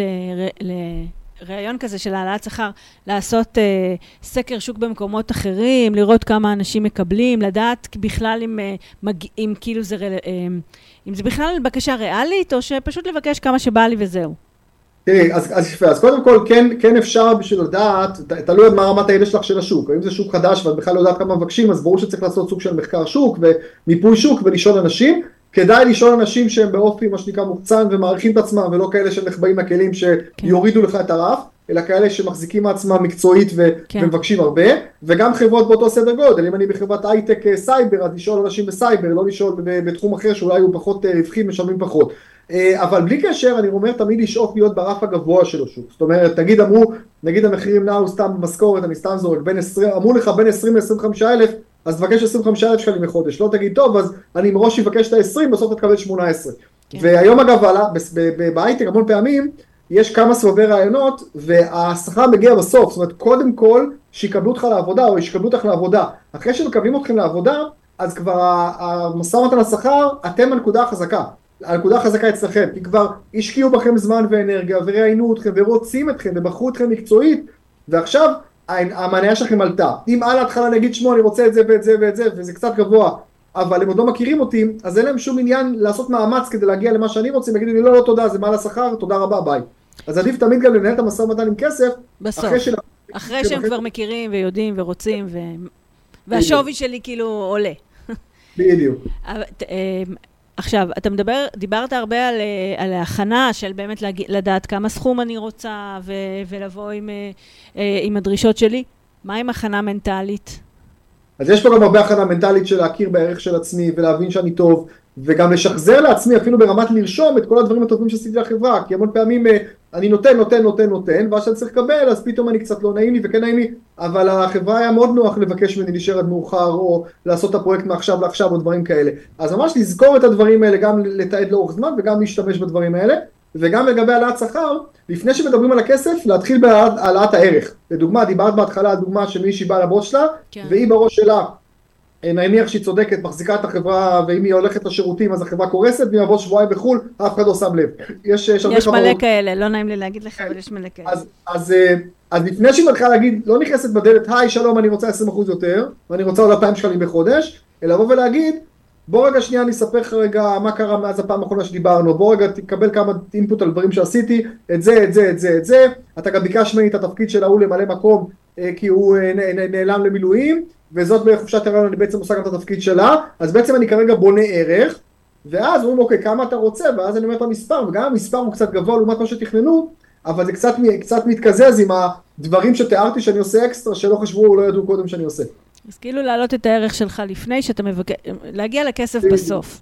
לראיון כזה של העלאת שכר, לעשות אה, סקר שוק במקומות אחרים, לראות כמה אנשים מקבלים, לדעת בכלל אם, אה, מג... אם כאילו זה, אה, אם זה בכלל בקשה ריאלית, או שפשוט לבקש כמה שבא לי וזהו. תראי, אז, אז אז קודם כל כן, כן אפשר בשביל לדעת, תלוי מה רמת הידע שלך של השוק, אם זה שוק חדש ואת בכלל לא יודעת כמה מבקשים, אז ברור שצריך לעשות סוג של מחקר שוק ומיפוי שוק ולשאול אנשים, כדאי לשאול אנשים שהם באופי מה שנקרא מוחצן ומעריכים את עצמם ולא כאלה שנחבאים לכלים שיורידו לך את הרף אלא כאלה שמחזיקים מעצמם מקצועית ו- כן. ומבקשים הרבה. וגם חברות באותו סדר גודל. אם אני בחברת הייטק אה, סייבר אז לשאול אנשים בסייבר לא לשאול בתחום אחר שאולי הוא פחות אה, רווחי משלמים פחות. אה, אבל בלי קשר אני אומר תמיד לשאוף להיות ברף הגבוה של השוק. זאת אומרת נגיד אמרו נגיד המחירים נעו סתם במשכורת אני סתם זורק בין 20 אמרו לך בין 20 ל-25 אלף אז תבקש 25 אלף שקלים לחודש, לא תגיד טוב, אז אני מראש אבקש את ה-20, בסוף אתה תקבל 18. כן. והיום אגב, בהייטק המון פעמים, יש כמה סבבי רעיונות, והשכר מגיע בסוף, זאת אומרת, קודם כל, שיקבלו אותך לעבודה, או ישקבלו אותך לעבודה. אחרי שמקבלים אתכם לעבודה, אז כבר המשא ומתן לשכר, אתם הנקודה החזקה. הנקודה החזקה אצלכם, כי כבר השקיעו בכם זמן ואנרגיה, וראיינו אתכם, ורוצים אתכם, ובחרו אתכם מקצועית, ועכשיו המניה שלכם עלתה. אם על ההתחלה נגיד שמו אני רוצה את זה ואת זה ואת זה וזה קצת גבוה אבל הם עוד לא מכירים אותי אז אין להם שום עניין לעשות מאמץ כדי להגיע למה שאני רוצה הם יגידו לי לא לא תודה זה מעל השכר תודה רבה ביי. אז עדיף תמיד גם לנהל את המשא ומתן עם כסף בסוף. אחרי של... אחרי שהם כבר מכירים ויודעים ורוצים, ו... והשווי שלי כאילו עולה. בדיוק. עכשיו, אתה מדבר, דיברת הרבה על, אה, על ההכנה של באמת להג... לדעת כמה סכום אני רוצה ו... ולבוא עם, אה, אה, עם הדרישות שלי. מה עם הכנה מנטלית? אז יש פה גם הרבה הכנה מנטלית של להכיר בערך של עצמי ולהבין שאני טוב וגם לשחזר לעצמי אפילו ברמת לרשום את כל הדברים הטובים שעשיתי לחברה כי המון פעמים אני נותן נותן נותן נותן ואז שאני צריך לקבל אז פתאום אני קצת לא נעים לי וכן נעים לי אבל החברה היה מאוד נוח לבקש ממני להישאר עד מאוחר או לעשות את הפרויקט מעכשיו לעכשיו או דברים כאלה אז ממש לזכור את הדברים האלה גם לתעד לאורך זמן וגם להשתמש בדברים האלה וגם לגבי העלאת שכר, לפני שמדברים על הכסף, להתחיל בהעלאת הערך. לדוגמה, דיברת בהתחלה על דוגמה שמישהי באה לבוס שלה, כן. והיא בראש שלה, נניח שהיא צודקת, מחזיקה את החברה, ואם היא הולכת לשירותים אז החברה קורסת, והיא יבוא שבועיים בחו"ל, אף אחד לא שם לב. יש, יש הרבה יש מלא. כאלה, לא נעים לי להגיד לך, אבל יש מלא כאלה. אז, אז, אה, אז לפני שהיא מתחילה להגיד, לא נכנסת בדלת, היי שלום אני רוצה 20% יותר, ואני רוצה עוד 2,000 שקלים בחודש, אלא לבוא ולהגיד, בוא רגע שנייה אני אספר לך רגע מה קרה מאז הפעם האחרונה שדיברנו, בוא רגע תקבל כמה אינפוט על דברים שעשיתי, את זה, את זה, את זה, את זה, אתה גם ביקש ממני את התפקיד של ההוא למלא מקום, אה, כי הוא אה, נעלם למילואים, וזאת בחופשת הריון אני בעצם עושה גם את התפקיד שלה, אז בעצם אני כרגע בונה ערך, ואז אומרים אוקיי כמה אתה רוצה, ואז אני אומר את המספר, וגם המספר הוא קצת גבוה לעומת מה שתכננו, אבל זה קצת, קצת מתקזז עם הדברים שתיארתי שאני עושה אקסטרה, שלא חשבו או לא ידעו קודם שאני עושה. אז כאילו להעלות את הערך שלך לפני שאתה מבקש, להגיע לכסף. בסוף.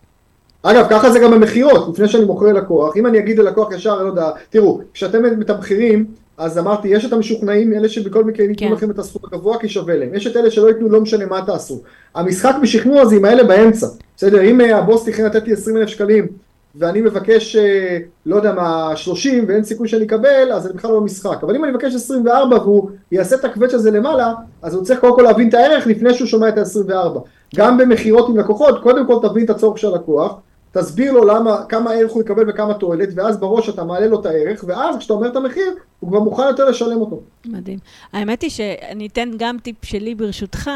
אגב, ככה זה גם במכירות, לפני שאני מוכר ללקוח, אם אני אגיד ללקוח ישר, לא יודע, תראו, כשאתם מתמחרים, אז אמרתי, יש את המשוכנעים, אלה שבכל מקרה ייתנו כן. לכם את הסכום הגבוה כי שווה להם, יש את אלה שלא ייתנו, לא משנה מה תעשו. המשחק בשכנוע זה עם האלה באמצע, בסדר, אם אה, הבוס תכנן לתת לי 20 אלף שקלים, ואני מבקש, אה, לא יודע מה, 30 ואין סיכוי שאני אקבל, אז אני בכלל לא במשחק. אבל אם אני מבקש 24 והוא יעשה את הקווץ' הזה למעלה, אז הוא צריך קודם כל להבין את הערך לפני שהוא שומע את ה-24. גם במכירות עם לקוחות, קודם כל תבין את הצורך של הלקוח, תסביר לו למה, כמה ערך הוא יקבל וכמה תועלת, ואז בראש אתה מעלה לו את הערך, ואז כשאתה אומר את המחיר, הוא כבר מוכן יותר לשלם אותו. מדהים. האמת היא שאני אתן גם טיפ שלי ברשותך,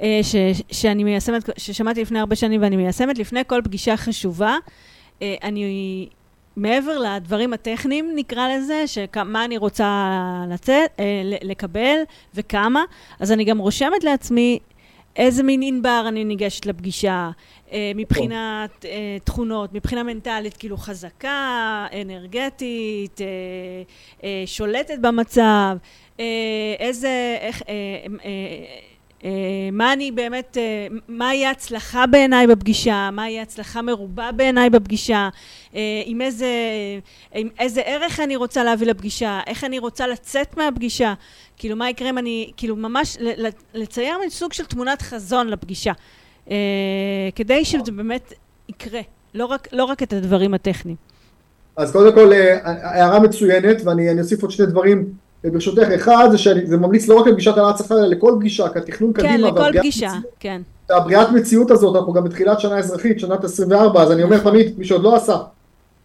אה, ש, שאני מיישמת, ששמעתי לפני הרבה שנים ואני מיישמת, לפני כל פגישה חשובה, אה, אני, מעבר לדברים הטכניים נקרא לזה, שמה אני רוצה לצאת, אה, לקבל וכמה, אז אני גם רושמת לעצמי איזה מין ענבר אני ניגשת לפגישה, אה, מבחינת אה, תכונות, מבחינה מנטלית, כאילו חזקה, אנרגטית, אה, שולטת במצב, איזה, איך, מה אני באמת, אה, מה יהיה הצלחה בעיניי בפגישה, מה יהיה הצלחה מרובה בעיניי בפגישה, אה, עם איזה, עם איזה ערך אני רוצה להביא לפגישה, איך אני רוצה לצאת מהפגישה, כאילו מה יקרה אם אני, כאילו ממש לצייר מין סוג של תמונת חזון לפגישה, אה, כדי שזה באמת יקרה, לא רק, לא רק את הדברים הטכניים. אז קודם כל, אה, הערה מצוינת, ואני אני אוסיף עוד שני דברים. אה, ברשותך. אחד, זה שזה ממליץ לא רק לפגישת העלאת שכר, אלא לכל פגישה, כי התכנון כן, קדימה. לכל והבריאת פגישה, מציאות- כן. הבריאת מציאות הזאת, אנחנו גם בתחילת שנה אזרחית, שנת 24, אז אני אומר תמיד, מי שעוד לא עשה,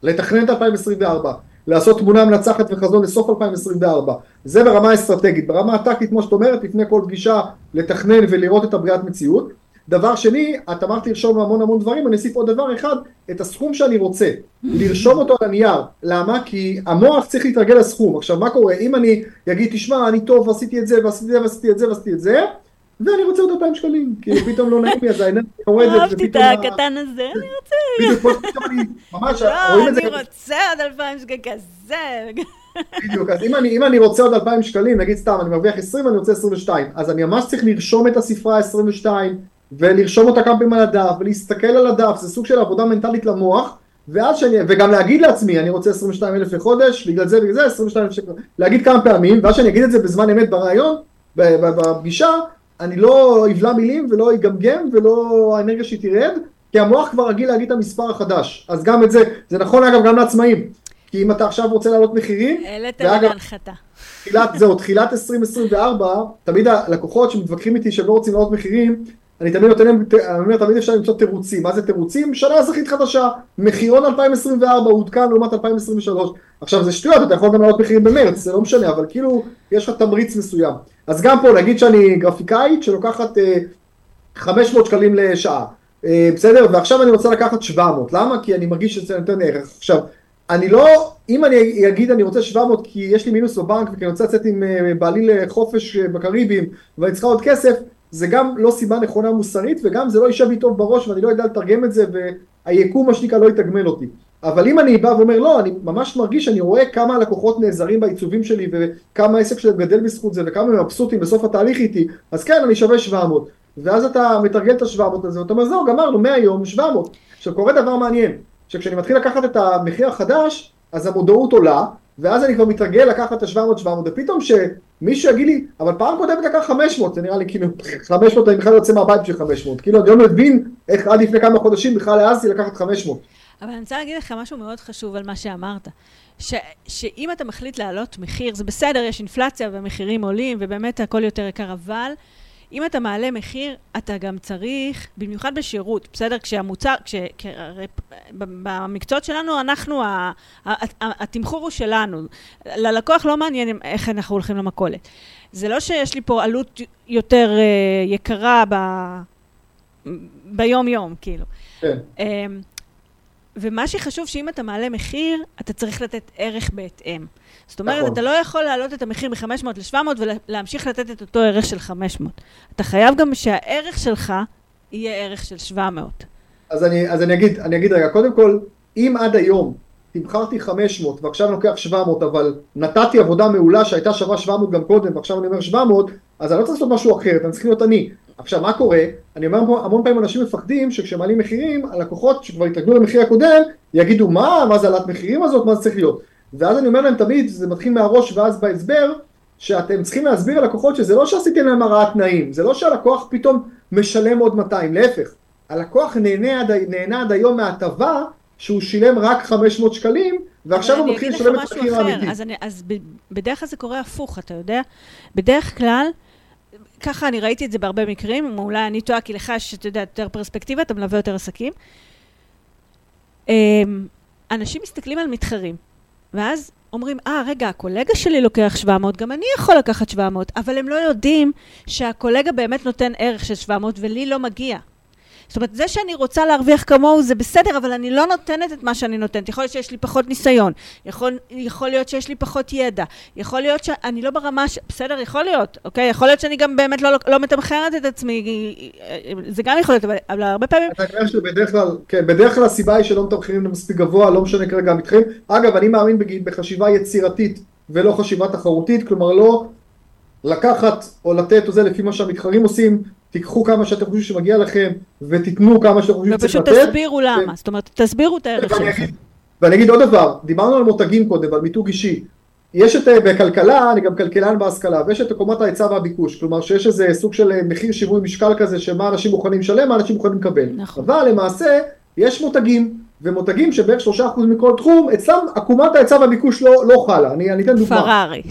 לתכנן את 2024, לעשות תמונה מנצחת וחזון לסוף 2024, זה ברמה האסטרטגית, ברמה הטקטית, כמו שאת אומרת, לפני כל פגישה, לתכנן ולראות את הבריאת מציאות. דבר שני, את אמרת לרשום המון המון דברים, אני אוסיף עוד דבר אחד, את הסכום שאני רוצה, לרשום אותו על הנייר, למה? כי המוח צריך להתרגל לסכום, עכשיו מה קורה, אם אני אגיד, תשמע, אני טוב, עשיתי את זה, ועשיתי את זה, ועשיתי את זה, ועשיתי את זה, ואני רוצה עוד 2,000 שקלים, כי פתאום לא נעים לי, אז האנרגיה יורדת. אהבתי את הקטן הזה, אני רוצה... בדיוק, פתאום אני, ממש, לא, רואים את זה. אני רוצה עוד 2,000 שקל כזה. בדיוק, אז אם אני, אם אני רוצה עוד 2,000 שקלים, נגיד סתם, אני מרוויח 20 ואני רוצה 22, אז אני ממש צריך לרשום את הספרה 22, ולרשום אותה כמה פעמים על הדף, ולהסתכל על הדף, זה סוג של עבודה מנטלית למוח, ואז שאני, וגם להגיד לעצמי, אני רוצה 22 אלף לחודש, בגלל זה ובגלל זה 22 אלף שקל, להגיד כמה פעמים, ואז שאני אגיד את זה בזמן אמת בריאיון, בפגישה, אני לא אבלע מילים ולא אגמגם ולא האנרגיה שהיא תרד, כי המוח כבר רגיל להגיד את המספר החדש. אז גם את זה, זה נכון אגב גם לעצמאים. כי אם אתה עכשיו רוצה להעלות מחירים, העלית לי להנחתה. תחילת, זהו, תחילת 2024, תמיד הלקוחות שמתווכחים איתי שהם לא רוצים להעלות מחירים, אני תמיד נותן להם, אני אומר, תמיד אפשר למצוא תירוצים. מה זה תירוצים? שנה אזרחית חדשה. מחירון 2024 עודכן לעומת 2023. עכשיו זה שטויות, אתה יכול גם להעלות מחירים במרץ, זה לא משנה, אבל כאילו, יש לך תמריץ מסוים. אז גם פה, נגיד שאני גרפיקאית שלוקחת אה, 500 שקלים לשעה. אה, בסדר? ועכשיו אני רוצה לקחת 700. למה? כי אני מרגיש שזה נותן ערך. עכשיו, אני לא, אם אני אגיד אני רוצה 700 כי יש לי מינוס בבנק וכי אני רוצה לצאת עם אה, בעלי לחופש אה, בקריבים ואני צריכה עוד כסף, זה גם לא סיבה נכונה מוסרית וגם זה לא יישב לי טוב בראש ואני לא יודע לתרגם את זה והיקום מה שנקרא לא יתגמל אותי. אבל אם אני בא ואומר לא, אני ממש מרגיש, אני רואה כמה הלקוחות נעזרים בעיצובים שלי וכמה העסק שלהם גדל בזכות זה וכמה הם מבסוטים בסוף התהליך איתי, אז כן, אני שווה 700. ואז אתה מתרגל את ה-700 הזה ואתה אומר זהו, גמרנו, מהיום 700. עכשיו קורה דבר מעניין, שכשאני מתחיל לקחת את המחיר החדש, אז המודעות עולה, ואז אני כבר מתרגל לקחת את ה-700-700, ופתאום שמישהו יגיד לי, אבל פעם קודמת לקח 500, זה נראה לי כאילו, 500 אני בכלל יוצא מהבית בשביל 500, כאילו אני לא מבין איך עד לפני כמה חודשים בכלל העזתי לקחת 500. אבל אני רוצה להגיד לך משהו מאוד חשוב על מה שאמרת. ש, שאם אתה מחליט להעלות מחיר, זה בסדר, יש אינפלציה והמחירים עולים, ובאמת הכל יותר יקר, אבל אם אתה מעלה מחיר, אתה גם צריך, במיוחד בשירות, בסדר? כשהמוצר, כש, כש, במקצועות שלנו, אנחנו, ה, ה, ה, התמחור הוא שלנו. ללקוח לא מעניין איך אנחנו הולכים למכולת. זה לא שיש לי פה עלות יותר uh, יקרה ב, ביום-יום, כאילו. כן. ומה שחשוב, שאם אתה מעלה מחיר, אתה צריך לתת ערך בהתאם. זאת אומרת, נכון. אתה לא יכול להעלות את המחיר מ-500 ל-700 ולהמשיך לתת את אותו ערך של 500. אתה חייב גם שהערך שלך יהיה ערך של 700. אז אני, אז אני, אגיד, אני אגיד רגע, קודם כל, אם עד היום תמכרתי 500 ועכשיו אני לוקח 700, אבל נתתי עבודה מעולה שהייתה שווה 700 גם קודם ועכשיו אני אומר 700, אז אני לא צריך לעשות משהו אחר, אני צריך להיות אני. עכשיו, מה קורה? אני אומר פה, המון פעמים אנשים מפחדים שכשמעלים מחירים, הלקוחות שכבר התרגלו למחיר הקודם, יגידו, מה, מה זה העלאת מחירים הזאת, מה זה צריך להיות? ואז אני אומר להם תמיד, זה מתחיל מהראש ואז בהסבר, שאתם צריכים להסביר ללקוחות שזה לא שעשיתם להם הרעת תנאים, זה לא שהלקוח פתאום משלם עוד 200, להפך, הלקוח נהנה עד, נהנה עד היום מההטבה שהוא שילם רק 500 שקלים, ועכשיו הוא מתחיל לשלם את המחיר האמיתי. אז, אז בדרך כלל זה קורה הפוך, אתה יודע? בדרך כלל, ככה אני ראיתי את זה בהרבה מקרים, אולי אני טועה, כי לך יש, אתה יודע, יותר פרספקטיבה, אתה מלווה יותר עסקים. אמ, אנשים מסתכלים על מתחרים. ואז אומרים, אה, רגע, הקולגה שלי לוקח 700, גם אני יכול לקחת 700, אבל הם לא יודעים שהקולגה באמת נותן ערך של 700 ולי לא מגיע. זאת אומרת, זה שאני רוצה להרוויח כמוהו זה בסדר, אבל אני לא נותנת את מה שאני נותנת. יכול להיות שיש לי פחות ניסיון, יכול, יכול להיות שיש לי פחות ידע, יכול להיות שאני לא ברמה ש... בסדר, יכול להיות, אוקיי? יכול להיות שאני גם באמת לא, לא מתמחרת את עצמי, זה גם יכול להיות, אבל, אבל הרבה פעמים... אתה אומר שבדרך כלל, כן, בדרך כלל הסיבה היא שלא מתמחרים מספיק גבוה, לא משנה כרגע המתחרים. אגב, אני מאמין בחשיבה יצירתית ולא חשיבה תחרותית, כלומר לא לקחת או לתת או זה לפי מה שהמתחרים עושים, תיקחו כמה שאתם חושבים שמגיע לכם, ותיתנו כמה שאתם חושבים שצריך לתת. ופשוט תסבירו למה, זאת אומרת, תסבירו את הערך שלכם. ואני אגיד עוד דבר, דיברנו על מותגים קודם, על מיתוג אישי. יש את, אה, בכלכלה, אני גם כלכלן בהשכלה, ויש את קומת ההיצע והביקוש, כלומר שיש איזה סוג של אה, מחיר שיווי משקל כזה, שמה אנשים מוכנים לשלם, מה אנשים מוכנים לקבל. נכון. אבל למעשה, יש מותגים, ומותגים שבערך שלושה אחוז מכל תחום, אצלם עקומת ההיצע והביקוש לא, לא חלה. אני, אני אתן דוגמה. פרארי.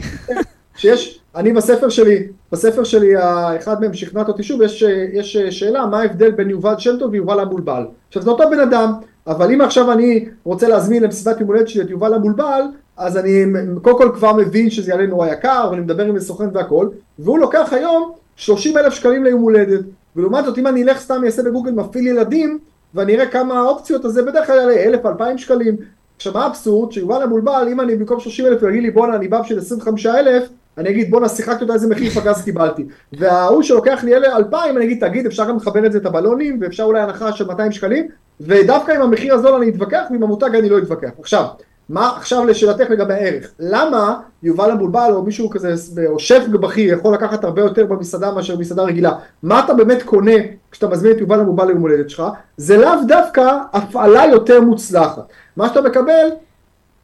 שיש, אני בספר שלי, בספר שלי, אחד מהם שכנעת אותי שוב, יש, יש שאלה מה ההבדל בין יובל שם טוב ויובל המולבל. עכשיו זה אותו בן אדם, אבל אם עכשיו אני רוצה להזמין למסיבת יום הולדת שלי את יובל המולבל, אז אני קודם כל כבר מבין שזה יעלה נורא יקר, ואני מדבר עם הסוכן והכל, והוא לוקח היום 30 אלף שקלים ליום הולדת. ולעומת זאת אם אני אלך סתם אעשה בגוגל מפעיל ילדים, ואני אראה כמה אופציות, אז זה בדרך כלל יעלה 1,000, 2,000 שקלים. עכשיו מה האבסורד? שיובל המולבל, אם אני במקום 30 אלף יגיד לי בואנה אני בא בשביל 25 אלף, אני אגיד בואנה שיחקתי אותה איזה מחיר פגז קיבלתי. וההוא שלוקח לי אלה 2,000, אני אגיד תגיד אפשר גם לחבר את זה את הבלונים, ואפשר אולי הנחה של 200 שקלים, ודווקא עם המחיר הזול אני אתווכח, ועם המותג אני לא אתווכח. עכשיו, מה עכשיו לשאלתך לגבי הערך? למה יובל המבולבל או מישהו כזה, או שף בכיר יכול לקחת הרבה יותר במסעדה מאשר במסעדה רגילה? מה אתה באמת קונה כשאתה מזמין את יובל המבולבל ליום הולדת שלך? זה לאו דווקא הפעלה יותר מוצלחת. מה שאתה מקבל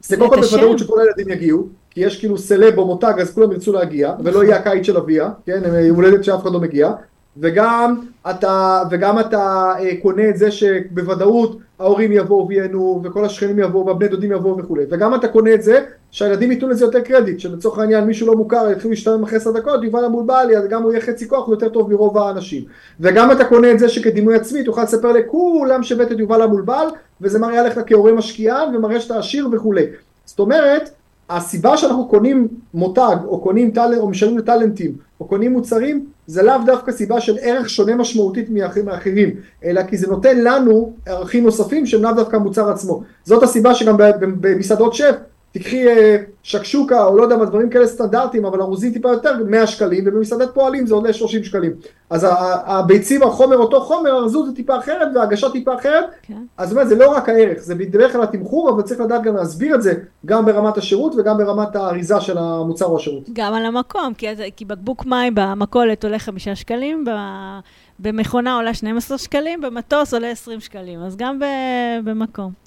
זה קודם כל בוודאות שכל הילדים יגיעו, כי יש כאילו סלב או מותג אז כולם ירצו להגיע, ולא יהיה הקיץ של אביה, כן, יום הולדת שאף אחד לא מגיע, וגם אתה, וגם אתה אה, קונה את זה שבוודאות ההורים יבואו וייהנו, וכל השכנים יבואו, והבני דודים יבואו וכולי, וגם אתה קונה את זה שהילדים ייתנו לזה יותר קרדיט, שלצורך העניין מישהו לא מוכר, יתחילו להשתלם אחרי עשר דקות, יובל המולבלי, אז גם הוא יהיה חצי כוח, הוא יותר טוב מרוב האנשים. וגם אתה קונה את זה שכדימוי עצמי, תוכל לספר לכולם שהבאת את יובל המולבל, וזה מראה עליך כהורה משקיען, ומראה שאתה עשיר וכולי. זאת אומרת, הסיבה שאנחנו קונים מותג, או קונים טאלנט, או משלמים לטאלנטים, או קונים מוצרים, זה לאו דווקא סיבה של ערך שונה משמעותית מאחרים, אלא כי זה נותן לנו ערכים נוספים שהם לאו דווקא המוצר עצמו. זאת הסיבה שגם במסעדות שף, תקחי אה, שקשוקה או לא יודע מה דברים כאלה סטנדרטיים אבל ארוזים טיפה יותר 100 שקלים ובמסעדת פועלים זה עולה 30 שקלים אז הביצים החומר אותו חומר ארזות זה טיפה אחרת והגשה טיפה אחרת כן. אז אומרת זה לא רק הערך זה בדרך כלל התמחור אבל צריך לדעת גם להסביר את זה גם ברמת השירות וגם ברמת האריזה של המוצר או השירות. גם על המקום כי, כי בקבוק מים במכולת עולה 5 שקלים במכונה עולה 12 שקלים במטוס עולה 20 שקלים אז גם במקום.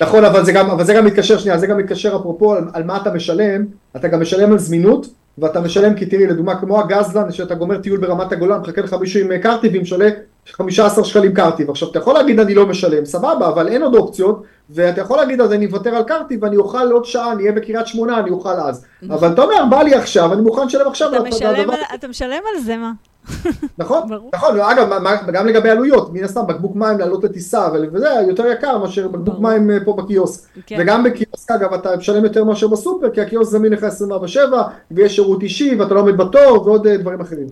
נכון, אבל זה גם, אבל זה גם מתקשר, שנייה, זה גם מתקשר אפרופו על, על מה אתה משלם, אתה גם משלם על זמינות, ואתה משלם, כי תראי, לדוגמה, כמו הגזלן, שאתה גומר טיול ברמת הגולן, מחכה לך מישהו עם קרטיבים, שעולה 15 שקלים קרטיב. עכשיו, אתה יכול להגיד אני לא משלם, סבבה, אבל אין עוד אופציות, ואתה יכול להגיד אז אני אוותר על קרטיב, ואני אוכל עוד שעה, אני אהיה בקריית שמונה, אני אוכל אז. נכון. אבל אתה אומר, בא לי עכשיו, אני מוכן לשלם עכשיו. אתה משלם על זה, מה? נכון, נכון, אגב, גם לגבי עלויות, מן הסתם בקבוק מים לעלות לטיסה וזה יותר יקר מאשר בקבוק מים אה, פה בקיוסק, כן. וגם בקיוסק אגב אתה משלם יותר מאשר בסופר, כי הקיוסק זמין לך 24/7 ויש שירות אישי ואתה לא עומד בתור ועוד אה, דברים אחרים.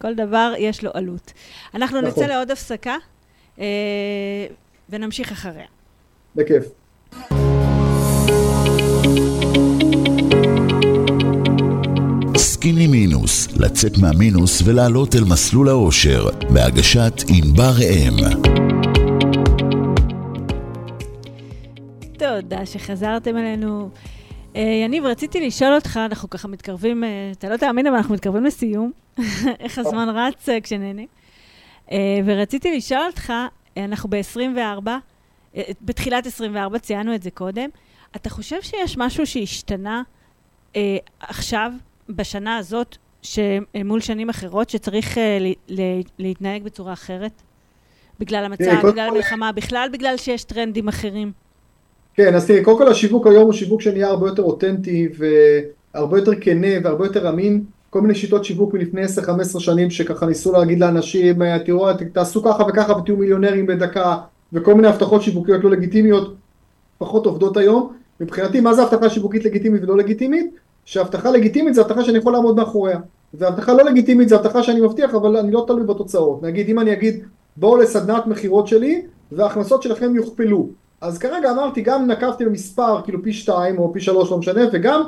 כל דבר יש לו עלות. אנחנו נצא נכון. לעוד הפסקה אה, ונמשיך אחריה. בכיף. סקיני מינוס, לצאת מהמינוס ולעלות אל מסלול האושר, בהגשת ענבר אם. תודה שחזרתם אלינו. Uh, יניב, רציתי לשאול אותך, אנחנו ככה מתקרבים, uh, אתה לא תאמין, אבל אנחנו מתקרבים לסיום. איך הזמן רץ uh, כשנהנה. ורציתי לשאול אותך, אנחנו ב-24, uh, בתחילת 24, ציינו את זה קודם, אתה חושב שיש משהו שהשתנה uh, עכשיו בשנה הזאת, שמול שנים אחרות, שצריך uh, להתנהג בצורה אחרת? בגלל המצב, בגלל המלחמה, בכלל בגלל שיש טרנדים אחרים? כן, אז תראי, קודם כל השיווק היום הוא שיווק שנהיה הרבה יותר אותנטי והרבה יותר כנה והרבה יותר אמין. כל מיני שיטות שיווק מלפני 10-15 שנים שככה ניסו להגיד לאנשים, אה, תראו, תעשו ככה וככה ותהיו מיליונרים בדקה, וכל מיני הבטחות שיווקיות לא לגיטימיות פחות עובדות היום. מבחינתי, מה זה הבטחה שיווקית לגיטימית ולא לגיטימית? שהבטחה לגיטימית זה הבטחה שאני יכול לעמוד מאחוריה. והבטחה לא לגיטימית זה הבטחה שאני מבטיח אבל אני לא תלוי בתוצאות. נגיד אם אני אגיד בואו לסדנת מכירות שלי וההכנסות שלכם יוכפלו. אז כרגע אמרתי גם נקבתי במספר כאילו פי שתיים או פי שלוש לא משנה וגם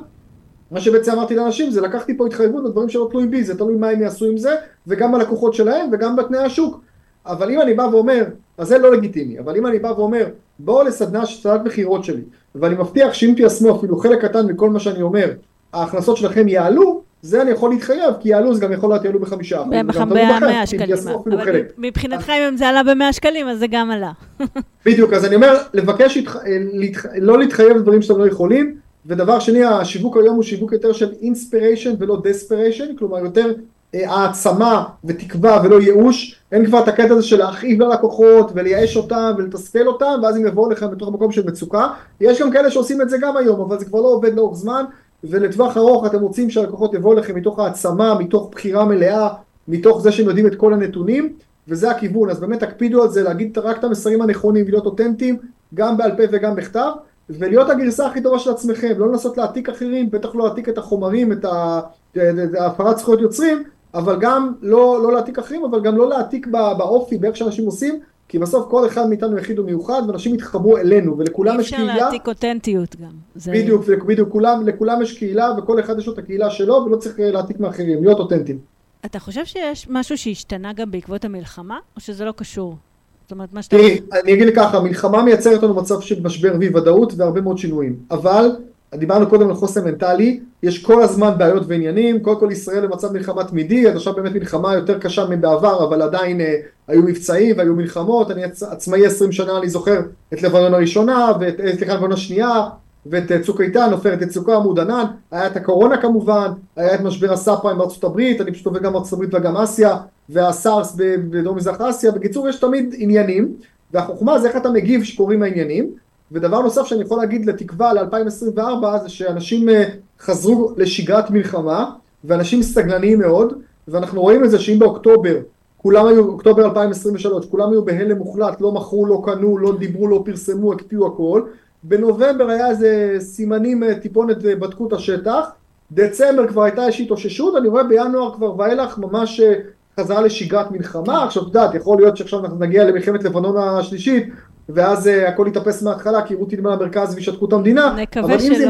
מה שבעצם אמרתי לאנשים זה לקחתי פה התחייבות לדברים שלא תלויים בי זה תלוי מה הם יעשו עם זה וגם בלקוחות שלהם וגם בתנאי השוק. אבל אם אני בא ואומר אז זה לא לגיטימי אבל אם אני בא ואומר בואו לסדנה סדנת מכירות שלי ואני מבטיח שאם תיישמו אפילו חלק קטן מכל מה שאני אומר ההכנסות שלכם יעלו, זה אני יכול להתחייב, כי יעלו זה גם יכול להיות יעלו בחמישה אחוז. במאה שקלים. אבל מבחינתך אם זה עלה במאה שקלים, אז זה גם עלה. בדיוק, אז אני אומר, לבקש, לא להתחייב לדברים שאתם לא יכולים, ודבר שני, השיווק היום הוא שיווק יותר של אינספיריישן ולא דספיריישן, כלומר יותר אה, העצמה ותקווה ולא ייאוש, אין כבר את הקטע הזה של להכאיב ללקוחות ולייאש אותם ולתסכל אותם ואז הם יבואו לכם בתוך מקום של מצוקה, יש גם כאלה שעושים את זה גם היום, אבל זה כבר לא עובד לאורך זמן, ולטווח ארוך אתם רוצים שהלקוחות יבואו לכם מתוך העצמה, מתוך בחירה מלאה, מתוך זה שהם יודעים את כל הנתונים, וזה הכיוון, אז באמת תקפידו על זה, להגיד רק את המסרים הנכונים ולהיות אותנטיים, גם בעל פה וגם בכתב, ולהיות הגרסה הכי טובה של עצמכם, לא לנסות להעתיק אחרים, בטח לא להעתיק את החומרים, את ההפרת זכויות יוצרים, אבל גם לא, לא להעתיק אחרים, אבל גם לא להעתיק באופי, באיך שאנשים עושים, כי בסוף כל אחד מאיתנו יחיד ומיוחד, ואנשים יתחברו אלינו, ולכולם יש קהילה. אי אפשר להעתיק אותנטיות גם. זה... בדיוק, בדיוק, כולם, לכולם יש קהילה, וכל אחד יש לו את הקהילה שלו, ולא צריך להעתיק מאחרים, להיות אותנטיים. אתה חושב שיש משהו שהשתנה גם בעקבות המלחמה, או שזה לא קשור? זאת אומרת, מה שאתה... תראי, אני אגיד לי ככה, המלחמה מייצרת לנו מצב של משבר ואי ודאות והרבה מאוד שינויים, אבל דיברנו קודם על חוסן מנטלי, יש כל הזמן בעיות ועניינים, קודם כל ישראל במצב מלחמה תמידי, עד עכשיו באמת מלחמה יותר קשה מבעבר, אבל עדיין אה, היו מבצעים והיו מלחמות, אני עצ... עצמאי 20 שנה, אני זוכר את לבנון הראשונה, ואת, אה, סליחה, לבנון השנייה, ואת אה, צוק איתן, עופרת יצוקה, עמוד ענן, היה את הקורונה כמובן, היה את משבר הסאב פריים בארצות הברית, אני פשוט עובד גם בארצות הברית וגם אסיה, והסארס בדרום מזרח אסיה, בקיצור יש תמיד עניינים, והחוכמה זה איך אתה מגיב שקורים העניינים, ודבר נוסף שאני יכול להגיד לתקווה ל-2024 זה שאנשים אה, חזרו לשגרת מלחמה ואנשים סגנניים מאוד ואנחנו רואים את זה שאם באוקטובר כולם היו, אוקטובר 2023, כולם היו בהלם מוחלט, לא מכרו, לא קנו, לא דיברו, לא פרסמו, הקפיאו הכל בנובמבר היה איזה סימנים, אה, טיפונת אה, בדקו את השטח דצמבר כבר הייתה איזושהי התאוששות, אני רואה בינואר כבר ואילך ממש חזרה לשגרת מלחמה, עכשיו את יודעת, יכול להיות שעכשיו אנחנו נגיע למלחמת לבנון השלישית ואז uh, הכל יתאפס מההתחלה, כי רות תלמד למרכז וישתקו את המדינה. נקווה שלא. זה,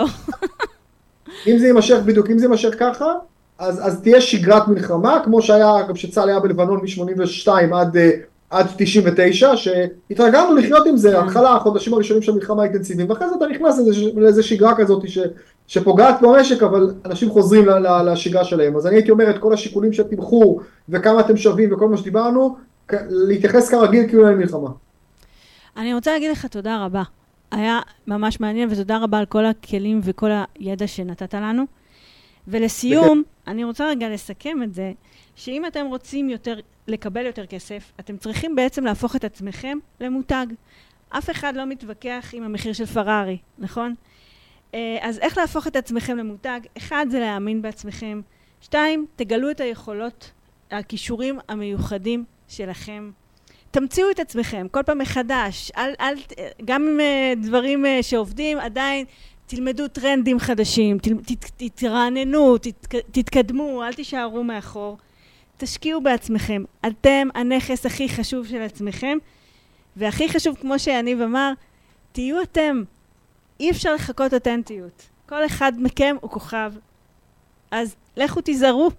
אם זה יימשך, בדיוק, אם זה יימשך ככה, אז, אז תהיה שגרת מלחמה, כמו שהיה, גם שצה"ל היה בלבנון מ-82 עד, uh, עד 99, שהתרגלנו לחיות עם זה, כן. התחלה, החודשים הראשונים של המלחמה האינטנסיביים, ואחרי זה אתה נכנס לאיזה שגרה כזאת ש, שפוגעת במשק, אבל אנשים חוזרים לשגרה שלהם. אז אני הייתי אומר את כל השיקולים של תמחור, וכמה אתם שווים, וכל מה שדיברנו, להתייחס כרגיל כאילו אין מלחמה. אני רוצה להגיד לך תודה רבה. היה ממש מעניין, ותודה רבה על כל הכלים וכל הידע שנתת לנו. ולסיום, אני רוצה רגע לסכם את זה, שאם אתם רוצים יותר, לקבל יותר כסף, אתם צריכים בעצם להפוך את עצמכם למותג. אף אחד לא מתווכח עם המחיר של פרארי, נכון? אה, אז איך להפוך את עצמכם למותג? אחד, זה להאמין בעצמכם. שתיים, תגלו את היכולות, הכישורים המיוחדים שלכם. תמציאו את עצמכם כל פעם מחדש, אל, אל, גם uh, דברים uh, שעובדים, עדיין תלמדו טרנדים חדשים, ת, ת, תתרעננו, ת, תתקדמו, אל תישארו מאחור. תשקיעו בעצמכם. אתם הנכס הכי חשוב של עצמכם, והכי חשוב, כמו שיניב אמר, תהיו אתם. אי אפשר לחכות אותנטיות. כל אחד מכם הוא כוכב. אז לכו תיזהרו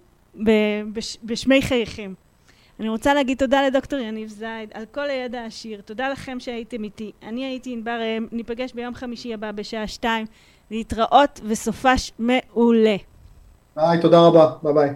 בשמי חייכם. אני רוצה להגיד תודה לדוקטור יניב זייד על כל הידע העשיר. תודה לכם שהייתם איתי. אני הייתי ענבר ראם, ניפגש ביום חמישי הבא בשעה שתיים. להתראות וסופש מעולה. ביי, תודה רבה. ביי ביי.